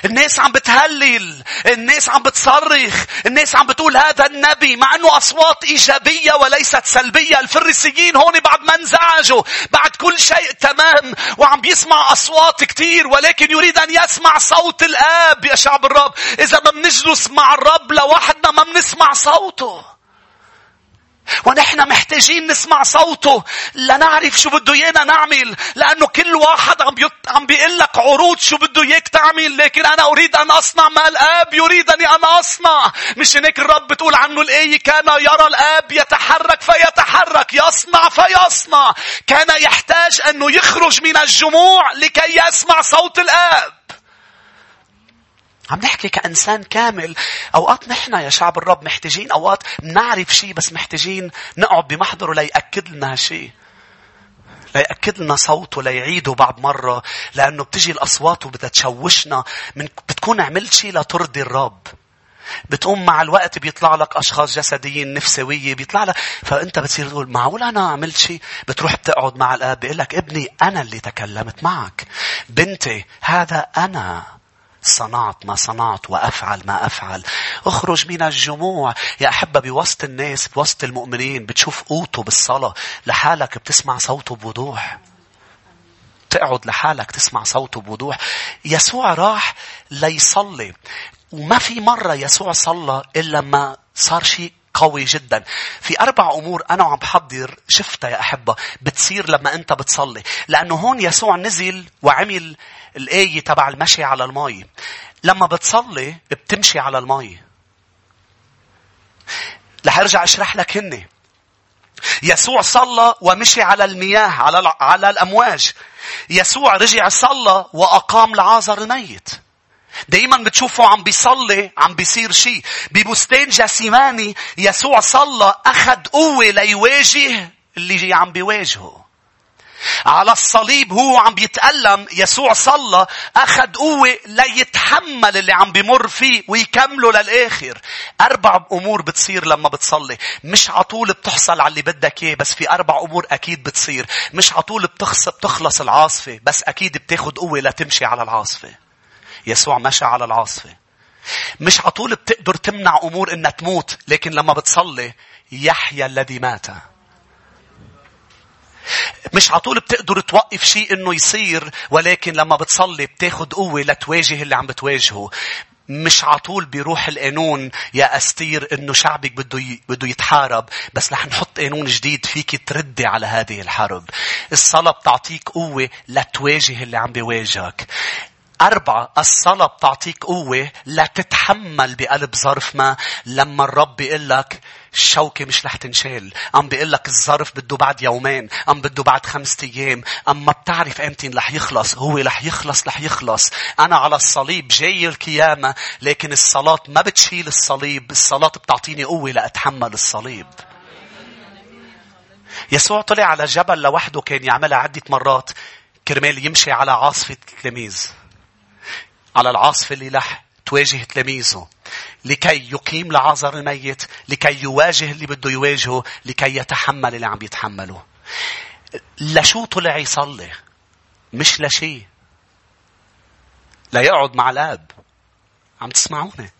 الناس عم بتهلل الناس عم بتصرخ الناس عم بتقول هذا النبي مع إنه أصوات إيجابية وليست سلبية الفريسيين هون بعد ما انزعجوا بعد كل شيء تمام وعم بيسمع أصوات كثير ولكن يريد أن يسمع صوت الآب يا شعب الرب إذا ما بنجلس مع الرب لوحدنا ما بنسمع صوته ونحن محتاجين نسمع صوته. لنعرف شو بده إيانا نعمل. لأنه كل واحد عم بيط... عم بيقول لك عروض شو بده إياك تعمل. لكن أنا أريد أن أصنع ما الآب يريدني ان أصنع. مش هيك الرب بتقول عنه الآية؟ كان يرى الآب يتحرك فيتحرك. يصنع فيصنع. كان يحتاج أنه يخرج من الجموع لكي يسمع صوت الآب. عم نحكي كإنسان كامل. أوقات نحن يا شعب الرب محتاجين أوقات نعرف شيء بس محتاجين نقعد بمحضره ليأكد لنا هالشيء. ليأكد لنا صوته ليعيده بعد مرة لأنه بتجي الأصوات وبدها تشوشنا من بتكون عملت شيء لترضي الرب. بتقوم مع الوقت بيطلع لك أشخاص جسديين نفسوية بيطلع لك فأنت بتصير تقول معقول أنا عملت شيء بتروح بتقعد مع الآب بيقول لك ابني أنا اللي تكلمت معك بنتي هذا أنا صنعت ما صنعت وأفعل ما أفعل. اخرج من الجموع. يا أحبة بوسط الناس بوسط المؤمنين بتشوف قوته بالصلاة. لحالك بتسمع صوته بوضوح. تقعد لحالك تسمع صوته بوضوح. يسوع راح ليصلي. وما في مرة يسوع صلى إلا ما صار شيء قوي جدا. في أربع أمور أنا عم بحضر شفتها يا أحبة بتصير لما أنت بتصلي. لأنه هون يسوع نزل وعمل الآية تبع المشي على المي. لما بتصلي بتمشي على المي. رح أرجع أشرح لك هني. يسوع صلى ومشي على المياه على على الأمواج. يسوع رجع صلى وأقام لعازر الميت. دايما بتشوفوا عم بيصلي عم بيصير شيء ببستان جاسيماني يسوع صلى أخذ قوة ليواجه اللي عم بيواجهه على الصليب هو عم بيتألم يسوع صلى أخذ قوة ليتحمل اللي عم بمر فيه ويكمله للآخر. أربع أمور بتصير لما بتصلي. مش عطول بتحصل على اللي بدك إياه بس في أربع أمور أكيد بتصير. مش عطول بتخص بتخلص العاصفة بس أكيد بتاخد قوة لتمشي على العاصفة. يسوع مشى على العاصفة. مش عطول بتقدر تمنع أمور إنها تموت لكن لما بتصلي يحيى الذي مات. مش على طول بتقدر توقف شيء إنه يصير ولكن لما بتصلي بتاخد قوة لتواجه اللي عم بتواجهه مش على طول بيروح القانون يا أستير إنه شعبك بده بده يتحارب بس رح نحط قانون جديد فيك تردي على هذه الحرب. الصلاة بتعطيك قوة لتواجه اللي عم بيواجهك. أربعة الصلاة بتعطيك قوة لتتحمل بقلب ظرف ما لما الرب بيقول لك الشوكة مش رح تنشال. عم بيقول لك الظرف بده بعد يومين. عم بده بعد خمسة أيام. أما بتعرف أمتى رح يخلص. هو رح يخلص رح يخلص. أنا على الصليب جاي القيامة. لكن الصلاة ما بتشيل الصليب. الصلاة بتعطيني قوة لأتحمل الصليب. يسوع طلع على جبل لوحده كان يعملها عدة مرات كرمال يمشي على عاصفة التلاميذ. على العاصفة اللي لح تواجه تلاميذه لكي يقيم لعازر الميت لكي يواجه اللي بده يواجهه لكي يتحمل اللي عم يتحمله. لشو طلع يصلي؟ مش لشيء ليقعد مع الآب. عم تسمعوني؟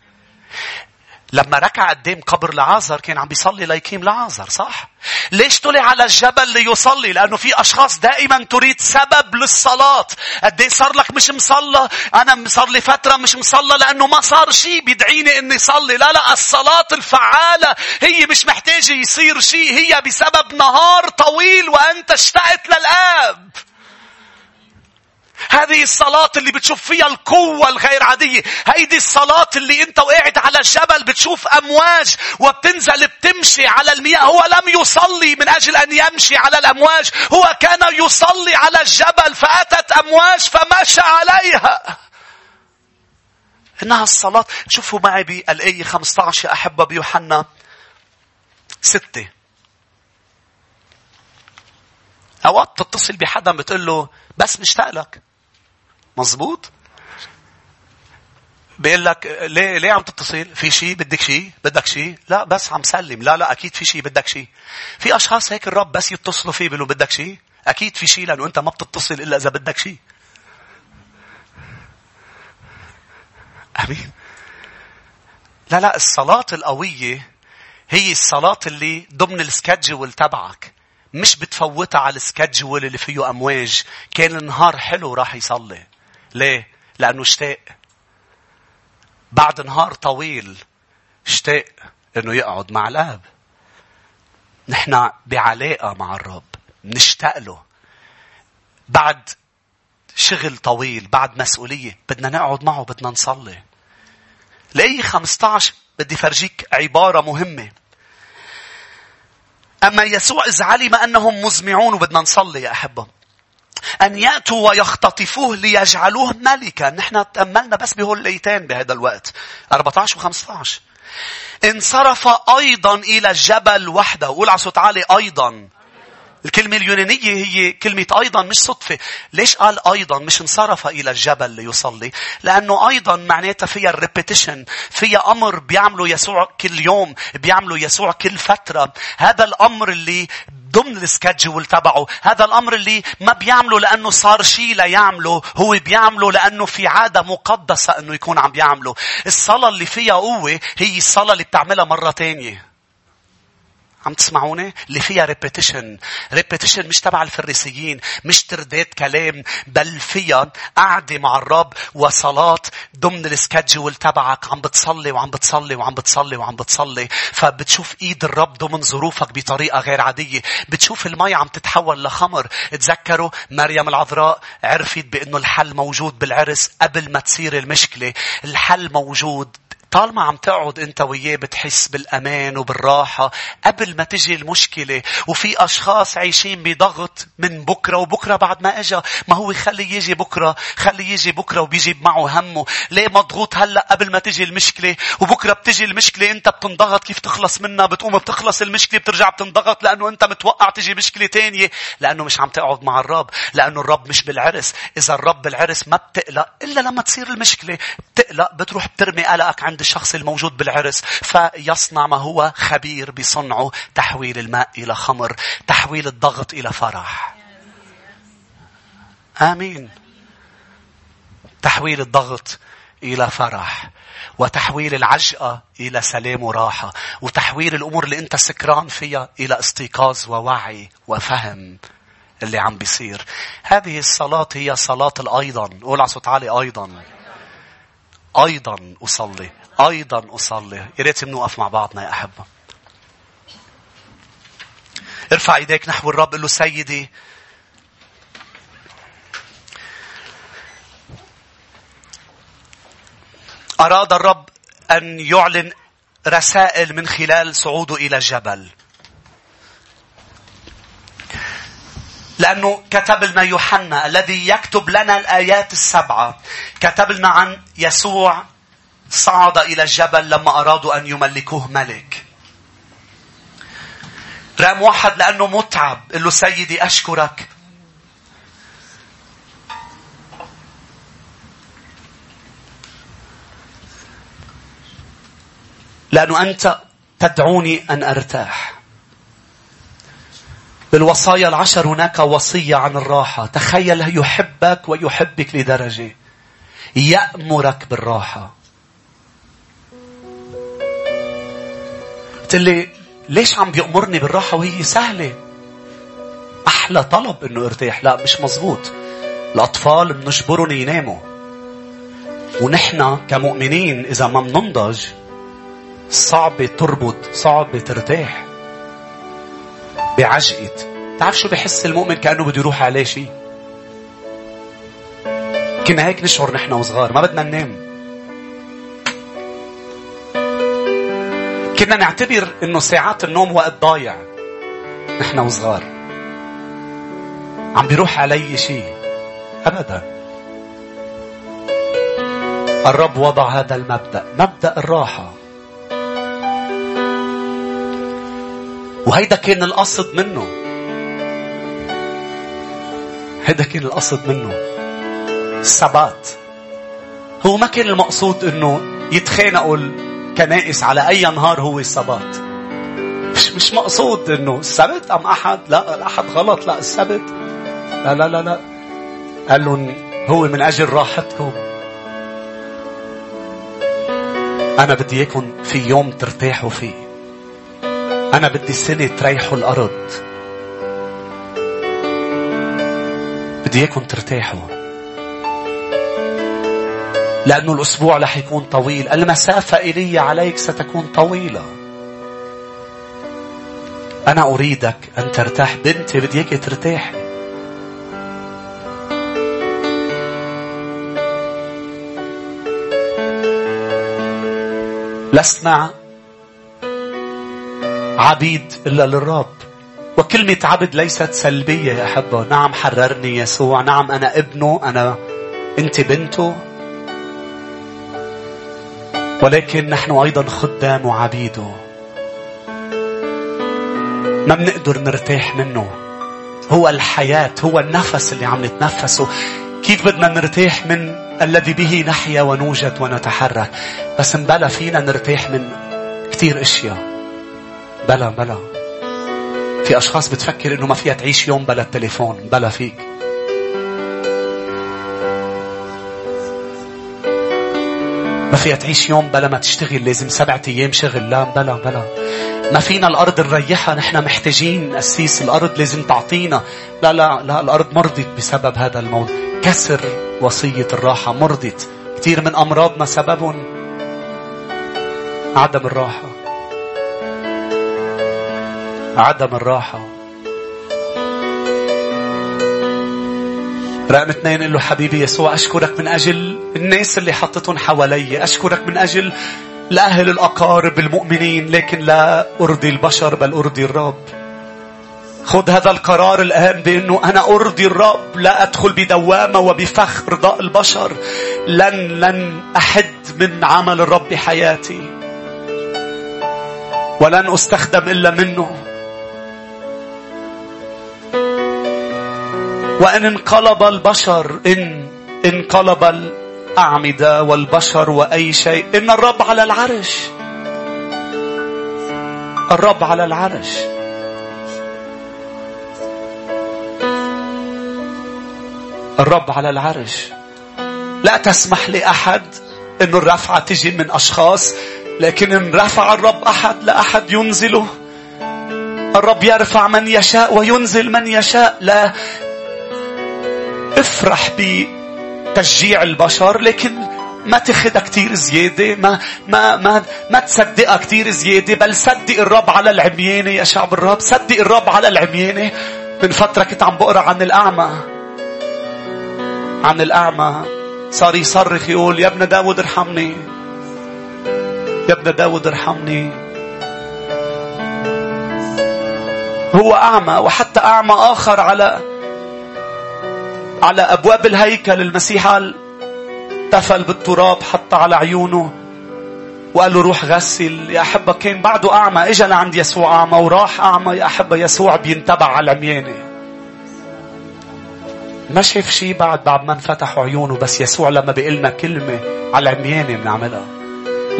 لما ركع قدام قبر لعازر كان عم بيصلي ليقيم لعازر صح؟ ليش طلع على الجبل ليصلي؟ لأنه في أشخاص دائما تريد سبب للصلاة. قد إيه صار لك مش مصلى؟ أنا صار لي فترة مش مصلى لأنه ما صار شيء بيدعيني إني صلي. لا لا الصلاة الفعالة هي مش محتاجة يصير شيء. هي بسبب نهار طويل وأنت اشتقت للآب. هذه الصلاة اللي بتشوف فيها القوة الغير عادية. هيدي الصلاة اللي انت وقعت على الجبل بتشوف أمواج وبتنزل بتمشي على المياه. هو لم يصلي من أجل أن يمشي على الأمواج. هو كان يصلي على الجبل فأتت أمواج فمشى عليها. إنها الصلاة شوفوا معي بالآية 15 يا أحبة بيوحنا ستة أوقات تتصل بحدا بتقول له بس مشتاق لك مزبوط بيقول لك ليه ليه عم تتصل؟ في شيء بدك شيء؟ بدك شيء؟ لا بس عم سلم، لا لا أكيد في شيء بدك شيء. في أشخاص هيك الرب بس يتصلوا فيه بيقولوا بدك شيء؟ أكيد في شيء لأنه أنت ما بتتصل إلا إذا بدك شيء. آمين. لا لا الصلاة القوية هي الصلاة اللي ضمن السكجول تبعك. مش بتفوتها على السكجول اللي فيه أمواج. كان النهار حلو راح يصلي. ليه؟ لأنه اشتاق. بعد نهار طويل اشتاق إنه يقعد مع الآب. نحن بعلاقة مع الرب. نشتاق له. بعد شغل طويل بعد مسؤولية بدنا نقعد معه بدنا نصلي. لأي 15 بدي فرجيك عبارة مهمة. أما يسوع إذ علم أنهم مزمعون وبدنا نصلي يا أحبة أن يأتوا ويختطفوه ليجعلوه ملكا. نحن تأملنا بس بهول الأيتين بهذا الوقت. 14 و 15. انصرف أيضا إلى الجبل وحده. قول على صوت عالي أيضا. الكلمة اليونانية هي كلمة أيضا مش صدفة. ليش قال أيضا مش انصرف إلى الجبل ليصلي؟ لأنه أيضا معناتها فيها ال repetition. فيها أمر بيعمله يسوع كل يوم. بيعمله يسوع كل فترة. هذا الأمر اللي ضمن ال schedule تبعه هذا الأمر اللي ما بيعمله لأنه صار شيء ليعمله هو بيعمله لأنه في عادة مقدسة أنه يكون عم بيعمله الصلاة اللي فيها قوة هي الصلاة اللي بتعملها مرة تانية عم تسمعوني؟ اللي فيها repetition. repetition مش تبع الفريسيين. مش ترداد كلام. بل فيها قعدة مع الرب وصلاة ضمن ال schedule تبعك. عم بتصلي وعم بتصلي وعم بتصلي وعم بتصلي. فبتشوف إيد الرب ضمن ظروفك بطريقة غير عادية. بتشوف المي عم تتحول لخمر. تذكروا مريم العذراء عرفت بأنه الحل موجود بالعرس قبل ما تصير المشكلة. الحل موجود طالما عم تقعد انت وياه بتحس بالأمان وبالراحة قبل ما تجي المشكلة وفي أشخاص عايشين بضغط من بكرة وبكرة بعد ما اجى ما هو خلي يجي بكرة خلي يجي بكرة وبيجيب معه همه. ليه مضغوط هلأ قبل ما تجي المشكلة؟ وبكرة بتجي المشكلة انت بتنضغط كيف تخلص منها؟ بتقوم بتخلص المشكلة بترجع بتنضغط لأنه انت متوقع تجي مشكلة تانية. لأنه مش عم تقعد مع الرب لأنه الرب مش بالعرس. إذا الرب بالعرس ما بتقلق إلا لما تصير المشكلة. بتقلق بتروح بترمي قلقك عند الشخص الموجود بالعرس فيصنع ما هو خبير بصنعه تحويل الماء إلى خمر تحويل الضغط إلى فرح. آمين. تحويل الضغط إلى فرح وتحويل العجقة إلى سلام وراحة وتحويل الأمور اللي أنت سكران فيها إلى استيقاظ ووعي وفهم اللي عم بيصير. هذه الصلاة هي صلاة الأيضا. قول على صوت عالي أيضا. أيضا أصلي. أيضا أصلي. يا ريت بنوقف مع بعضنا يا أحبة. ارفع إيديك نحو الرب قل له سيدي. أراد الرب أن يعلن رسائل من خلال صعوده إلى الجبل. لأنه كتب لنا يوحنا الذي يكتب لنا الآيات السبعة. كتب لنا عن يسوع صعد إلى الجبل لما أرادوا أن يملكوه ملك. رقم واحد لأنه متعب. قل له سيدي أشكرك. لأنه أنت تدعوني أن أرتاح. بالوصايا العشر هناك وصية عن الراحة. تخيل يحبك ويحبك لدرجة يأمرك بالراحة. قلت لي ليش عم بيأمرني بالراحة وهي سهلة؟ أحلى طلب إنه أرتاح. لا مش مزبوط. الأطفال بنجبرهم يناموا. ونحن كمؤمنين إذا ما بننضج صعب تربط صعب ترتاح بعجقة تعرف شو بحس المؤمن كأنه بده يروح عليه شيء كنا هيك نشعر نحن وصغار ما بدنا ننام كنا نعتبر إنه ساعات النوم وقت ضايع. نحن وصغار. عم بيروح علي شيء. ابدا. الرب وضع هذا المبدأ مبدأ الراحة. وهيدا كان القصد منه. هيدا كان القصد منه. الثبات هو ما كان المقصود إنه يتخانقوا الكنائس على أي نهار هو السبت. مش مش مقصود إنه السبت أم أحد؟ لا الأحد غلط. لا السبت. لا لا لا لا. قال لهم هو من أجل راحتكم. أنا بدي إياكم في يوم ترتاحوا فيه. أنا بدي سنه تريحوا الأرض. بدي إياكم ترتاحوا. لأنه الأسبوع رح يكون طويل. المسافة إلي عليك ستكون طويلة. أنا أريدك أن ترتاح. بنتي بدي إياك ترتاحي. لسنا عبيد إلا للرب. وكلمة عبد ليست سلبية يا أحبة. نعم حررني يسوع. نعم أنا ابنه. أنا أنت بنته. ولكن نحن أيضا خدام وعبيده ما بنقدر نرتاح منه. هو الحياة هو النفس اللي عم نتنفسه. كيف بدنا نرتاح من الذي به نحيا ونوجد ونتحرك بس مبلا فينا نرتاح من كثير أشياء. بلا بلا. في أشخاص بتفكر إنه ما فيها تعيش يوم بلا التليفون بلا فيك. ما فيها تعيش يوم بلا ما تشتغل لازم سبعة أيام شغل. لا بلا بلا. ما فينا الأرض نريحها نحن محتاجين أسيس الأرض لازم تعطينا. لا لا لا الأرض مرضت بسبب هذا الموضوع. كسر وصية الراحة مرضت. كثير من أمراضنا سببهم عدم الراحة. عدم الراحة. رقم اثنين قال له حبيبي يسوع أشكرك من أجل الناس اللي حطتهم حوالي أشكرك من أجل الأهل الأقارب المؤمنين لكن لا أرضي البشر بل أرضي الرب. خذ هذا القرار الآن بأنه أنا أرضي الرب لا أدخل بدوامة وبفخ رضاء البشر. لن لن أحد من عمل الرب بحياتي. ولن أستخدم إلا منه. وإن انقلب البشر إن انقلب الأعمدة والبشر وأي شيء إن الرب على العرش. الرب على العرش. الرب على العرش. لا تسمح لأحد أن الرفعة تجي من أشخاص لكن إن رفع الرب أحد لا أحد ينزله. الرب يرفع من يشاء وينزل من يشاء. لا افرح بتشجيع البشر لكن ما تاخدها كتير زيادة ما ما ما ما تصدقها كتير زيادة بل صدق الرب على العميانة يا شعب الرب صدق الرب على العميانة. من فترة كنت عم بقرأ عن الأعمى عن الأعمى. صار يصرخ يقول يا ابن داود ارحمني يا ابن داود ارحمني. هو أعمى وحتى أعمى آخر على على أبواب الهيكل المسيح تفل بالتراب حط على عيونه وقال له روح غسل يا أحبة كان بعده أعمى إجا لعند يسوع أعمى وراح أعمى يا أحبة يسوع بينتبع على العميانة ما شاف شيء بعد بعد ما انفتحوا عيونه بس يسوع لما بيقلنا كلمة على العميانة بنعملها.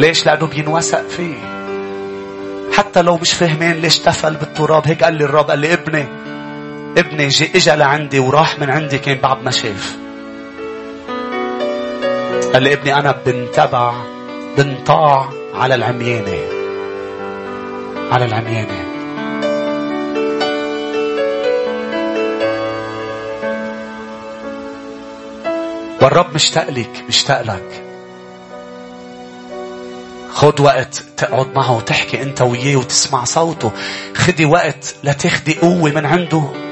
ليش؟ لأنه بينوثق فيه. حتى لو مش فاهمين ليش تفل بالتراب هيك قال لي الرب قال لي ابني ابني جي إجا لعندي وراح من عندي كان بعد ما شاف قال لي ابني أنا بنتبع بنطاع على العميانة. على العميانة. والرب مشتاق لك مشتاق لك. خد وقت تقعد معه وتحكي أنت وياه وتسمع صوته. خدي وقت لتاخدي قوة من عنده.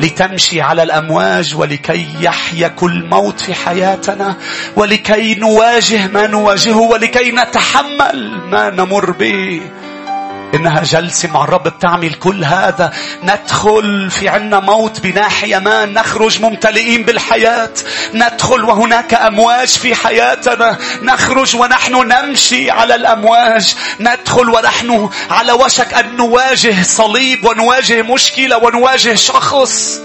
لتمشي على الأمواج ولكي يحيا كل موت في حياتنا ولكي نواجه ما نواجهه ولكي نتحمل ما نمر به. إنها جلسة مع الرب بتعمل كل هذا. ندخل في عنا موت بناحية ما نخرج ممتلئين بالحياة. ندخل وهناك أمواج في حياتنا. نخرج ونحن نمشي على الأمواج. ندخل ونحن على وشك أن نواجه صليب ونواجه مشكلة ونواجه شخص.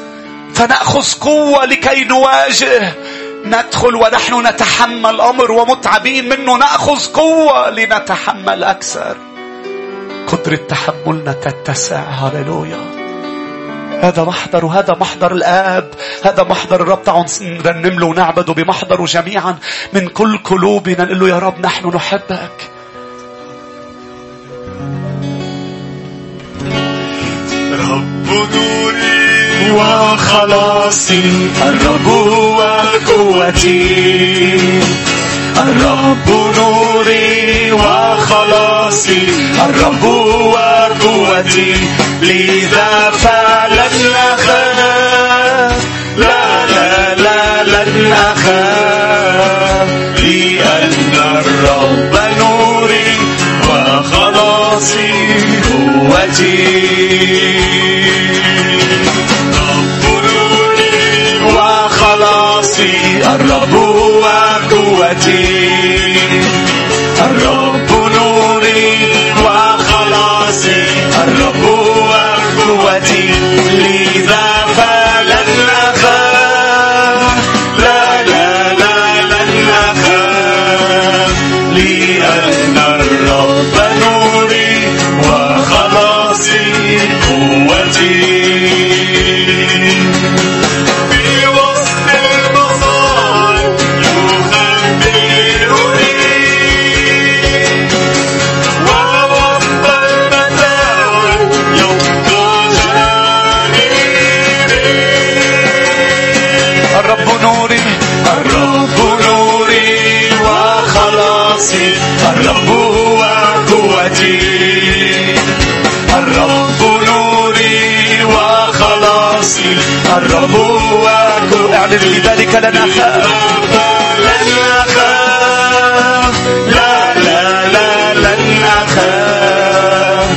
فنأخذ قوة لكي نواجه. ندخل ونحن نتحمل أمر ومتعبين منه. نأخذ قوة لنتحمل أكثر. قدرة تحملنا تتسع هللويا. هذا محضر وهذا محضر الآب. هذا محضر الرب. تعالوا نرنم له ونعبده بمحضره جميعا من كل قلوبنا. نقول له يا رب نحن نحبك. رب نوري وخلاصي. الرب وقوتي الرب نوري وخلاصي. الرب وقوتي لذا فلن أخاف. لا لا لا لن أخاف. لأن الرب نوري وخلاصي قوتي. قوتي اعلن لذلك لنا خاف لن أخاف لا لا لا لن أخاف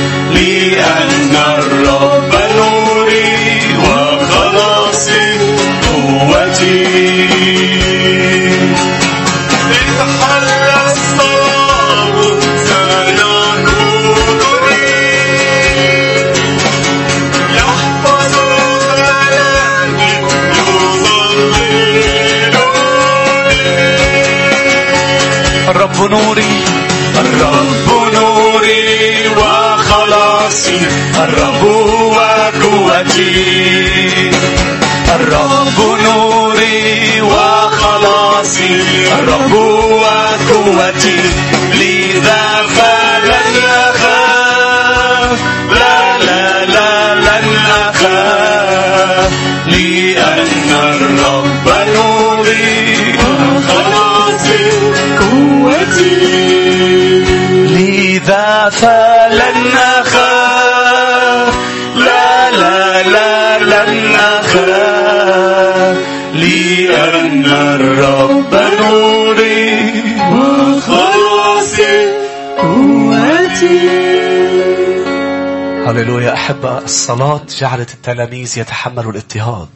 هللويا أحبة الصلاة جعلت التلاميذ يتحملوا الاضطهاد.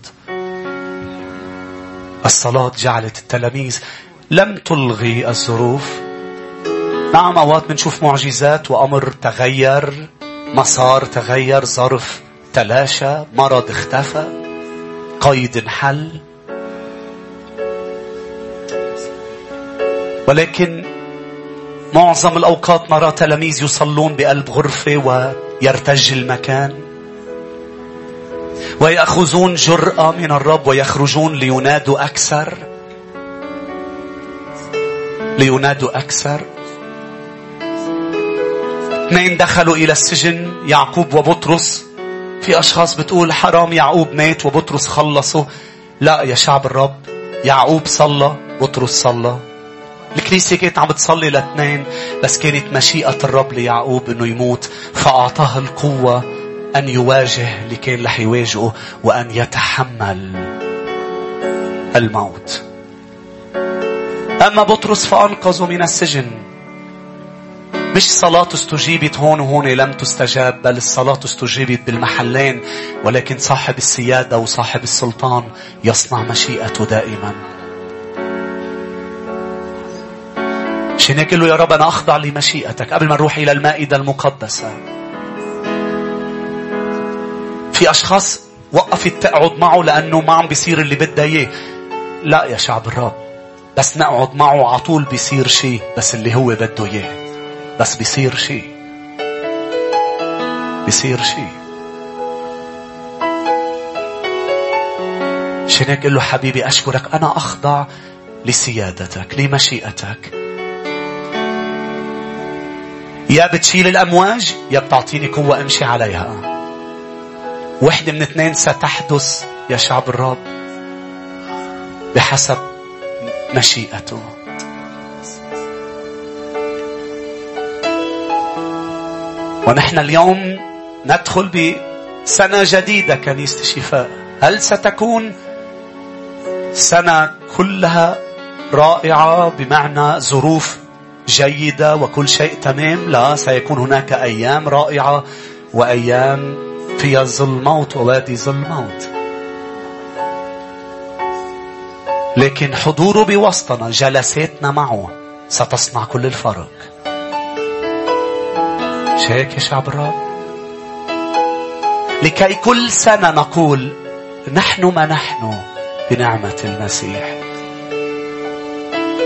الصلاة جعلت التلاميذ لم تلغي الظروف. نعم أوقات بنشوف معجزات وأمر تغير مسار تغير ظرف تلاشى مرض اختفى قيد انحل. ولكن معظم الأوقات نرى تلاميذ يصلون بقلب غرفة ويرتج المكان ويأخذون جرأة من الرب ويخرجون لينادوا أكثر. لينادوا أكثر. اثنين دخلوا إلى السجن؟ يعقوب وبطرس. في أشخاص بتقول حرام يعقوب مات وبطرس خلصه. لا يا شعب الرب يعقوب صلى بطرس صلى. الكنيسة كانت عم بتصلي لاثنين بس كانت مشيئة الرب ليعقوب إنه يموت فأعطاه القوة أن يواجه اللي كان رح يواجهه وأن يتحمل الموت. أما بطرس فأنقذه من السجن. مش صلاة استجيبت هون وهون لم تستجاب بل الصلاة استجيبت بالمحلين ولكن صاحب السيادة وصاحب السلطان يصنع مشيئته دائما. عشان هيك له يا رب أنا أخضع لمشيئتك قبل ما نروح إلى المائدة المقدسة. في أشخاص وقفت تقعد معه لأنه ما عم بيصير اللي بدها إياه. لا يا شعب الرب بس نقعد معه على طول بيصير شيء بس اللي هو بده إياه. بس بيصير شيء. بيصير شيء. عشان هيك له حبيبي أشكرك أنا أخضع لسيادتك لمشيئتك. يا بتشيل الأمواج؟ يا بتعطيني قوة أمشي عليها. وحدة من اثنين ستحدث يا شعب الرب بحسب مشيئته. ونحن اليوم ندخل بسنة جديدة كنيسة شفاء هل ستكون سنة كلها رائعة بمعنى ظروف جيدة وكل شيء تمام. لا سيكون هناك أيام رائعة وأيام فيها ظل موت ووادي ظل موت لكن حضوره بوسطنا جلساتنا معه ستصنع كل الفرق. مش هيك يا شعب الرب؟ لكي كل سنة نقول نحن ما نحن بنعمة المسيح.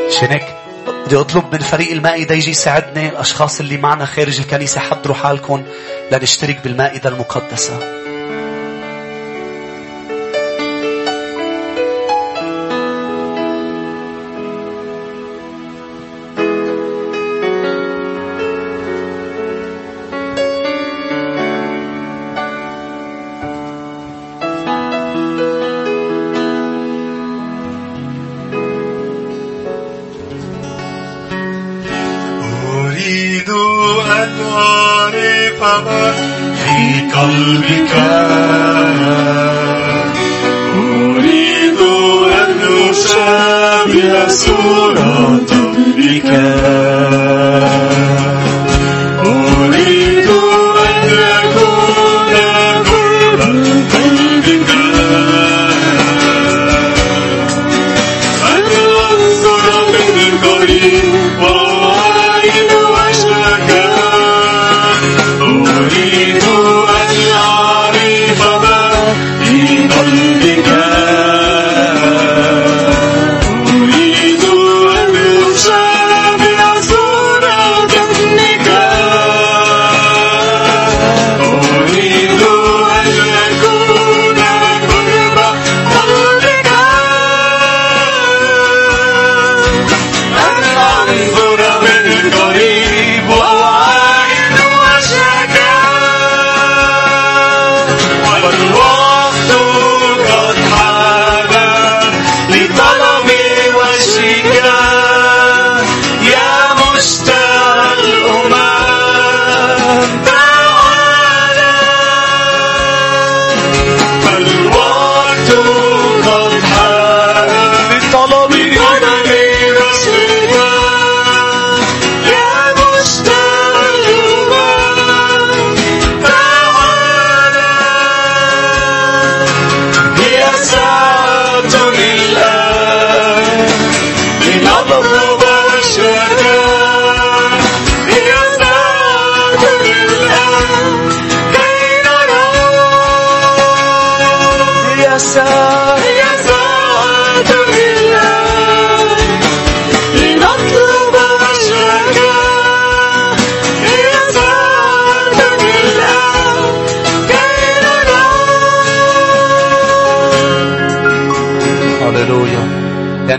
شنك بدي أطلب من فريق المائدة يجي يساعدني الأشخاص اللي معنا خارج الكنيسة حضروا حالكم لنشترك بالمائدة المقدسة.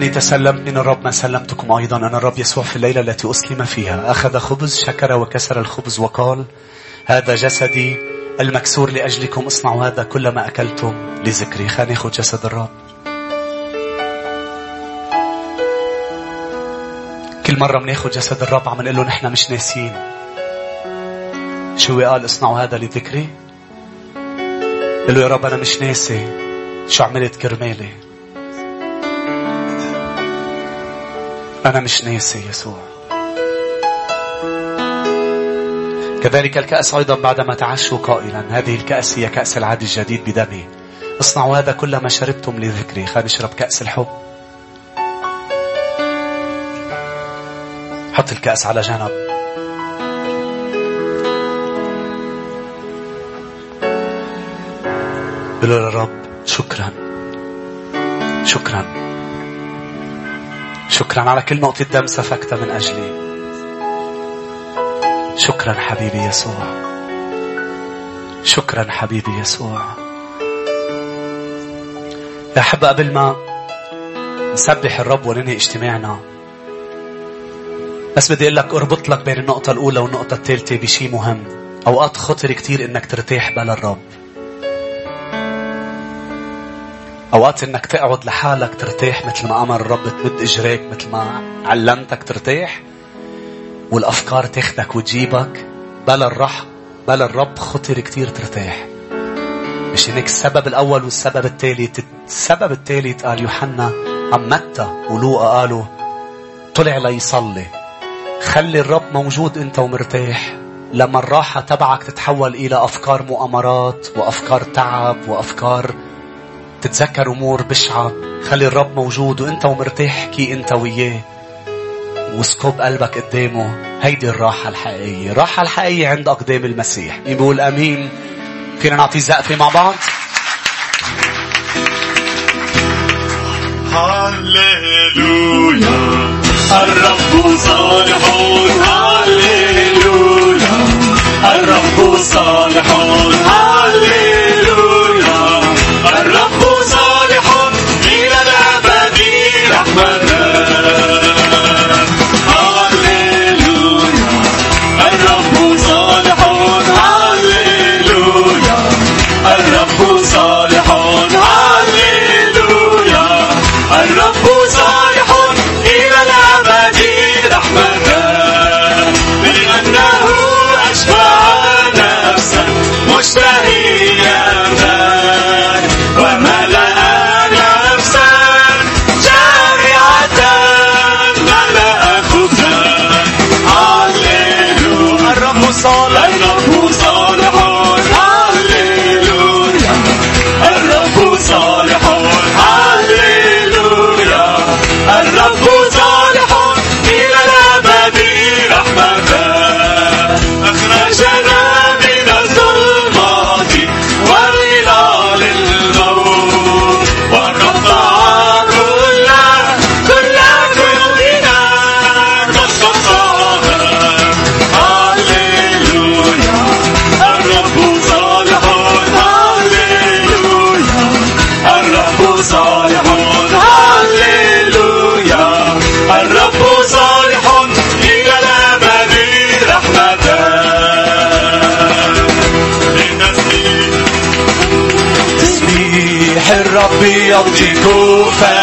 لأني تسلمت من الرب ما سلمتكم أيضا أنا الرب يسوع في الليلة التي أسلم فيها أخذ خبز شكر وكسر الخبز وقال هذا جسدي المكسور لأجلكم اصنعوا هذا كلما أكلتم لذكري. خلينا ناخذ جسد الرب. كل مرة بناخذ جسد الرب عم نقول له نحن مش ناسيين. شو قال؟ اصنعوا هذا لذكري. قل له يا رب أنا مش ناسي شو عملت كرمالي. أنا مش ناسي يسوع. كذلك الكأس أيضا بعدما تعشوا قائلا هذه الكأس هي كأس العهد الجديد بدمي. اصنعوا هذا كلما شربتم لذكري. خلينا نشرب كأس الحب. حط الكأس على جنب. قل للرب شكرا. شكرا. شكرا على كل نقطة دم سفكتها من أجلي. شكرا حبيبي يسوع. شكرا حبيبي يسوع. يا حب قبل ما نسبح الرب وننهي اجتماعنا بس بدي أقول لك أربط لك بين النقطة الأولى والنقطة الثالثة بشيء مهم أوقات خطر كتير إنك ترتاح بلا الرب. أوقات إنك تقعد لحالك ترتاح مثل ما أمر الرب تمد إجريك مثل ما علمتك ترتاح والأفكار تاخدك وتجيبك. بلا الرح بلا الرب خطر كتير ترتاح. مش هيك السبب الأول والسبب الثالث السبب الثالث قال يوحنا أم متى؟ ولوقا قالوا طلع ليصلي خلي الرب موجود أنت ومرتاح. لما الراحة تبعك تتحول إلى أفكار مؤامرات وأفكار تعب وأفكار تتذكر أمور بشعة. خلي الرب موجود وأنت ومرتاح احكي أنت وياه. وسكب قلبك قدامه. هيدي الراحة الحقيقية. الراحة الحقيقية عند أقدام المسيح. مين بيقول أمين. فينا نعطي زقفة مع بعض؟ هللويا. الرب صالح هللويا. الرب صالح هللويا. fast.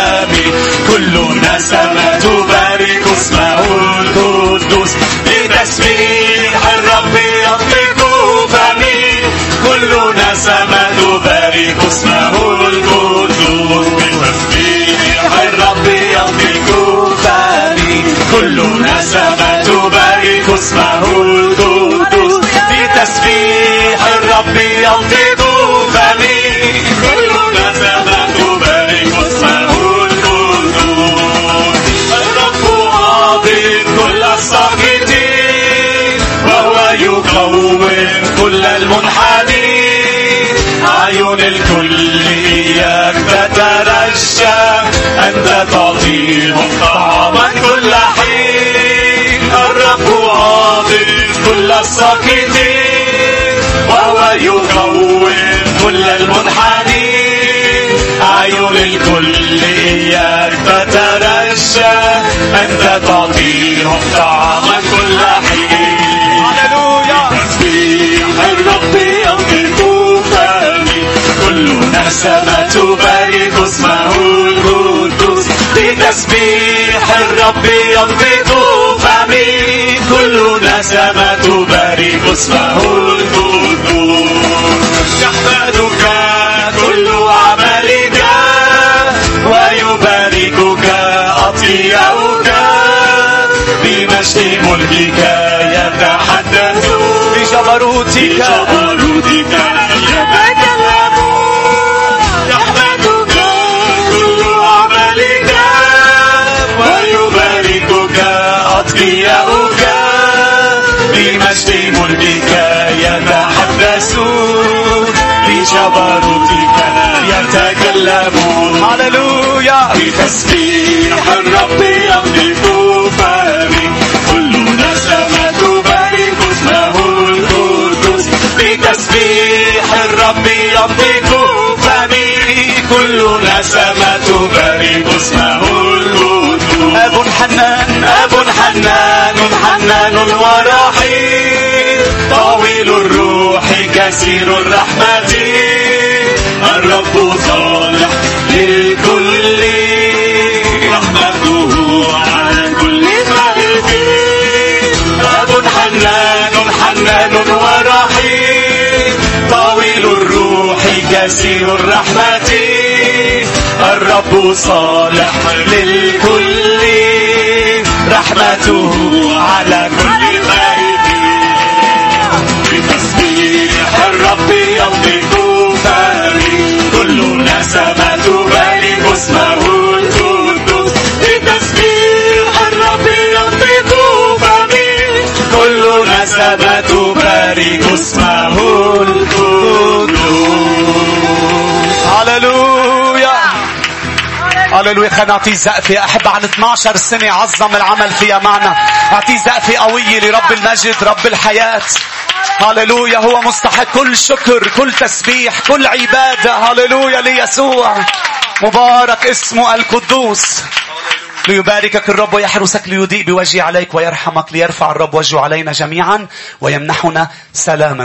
أنت تعطيهم طعاما كل حين. الرب عاضد كل الساقطين وهو يقوم كل المنحنين. عيون الكل إياك تترشى أنت تعطيهم طعاما كل حين. هللويا. تسبيح الرب ينطق فمي كل نسمة القدوس بتسبيح الرب ينطق فمي. كل نسمة تبارك اسمه. القدوس يحمدك كل عملك ويباركك أطيعك. بمجد ملكك يتحدثون بجبروتك. بجبروتك يتكلمون بجبروتك يتكلمون. هللويا بتسبيح الرب يملك فمي كل نسمة تبارك اسمه القدوس بتسبيح الرب يملك فمي كل نسمة تبارك اسمه القدوس أب حنان. أب حنان حنان ورحيم. طويل الروح كثير الرحمة. الرب صالح للكل رحمته على كل خائفين أب حنان حنان ورحيم. طويل الروح كثير الرحمة. الرب صالح للكل. رحمته على كل خائفين اسمه القدوس بتسبيح الرب ينطق فمي كل نسمة تبارك اسمه هللويا خلينا نعطيه زقفة أحب عن 12 سنة عظم العمل فيها معنا أعطيه زقفة قوية لرب المجد رب الحياة. هللويا هو مستحق. كل شكر كل تسبيح كل عبادة. هللويا ليسوع. مبارك اسمه القدوس. ليباركك الرب ويحرسك ليضيء بوجهه عليك ويرحمك ليرفع الرب وجهه علينا جميعا ويمنحنا سلاما.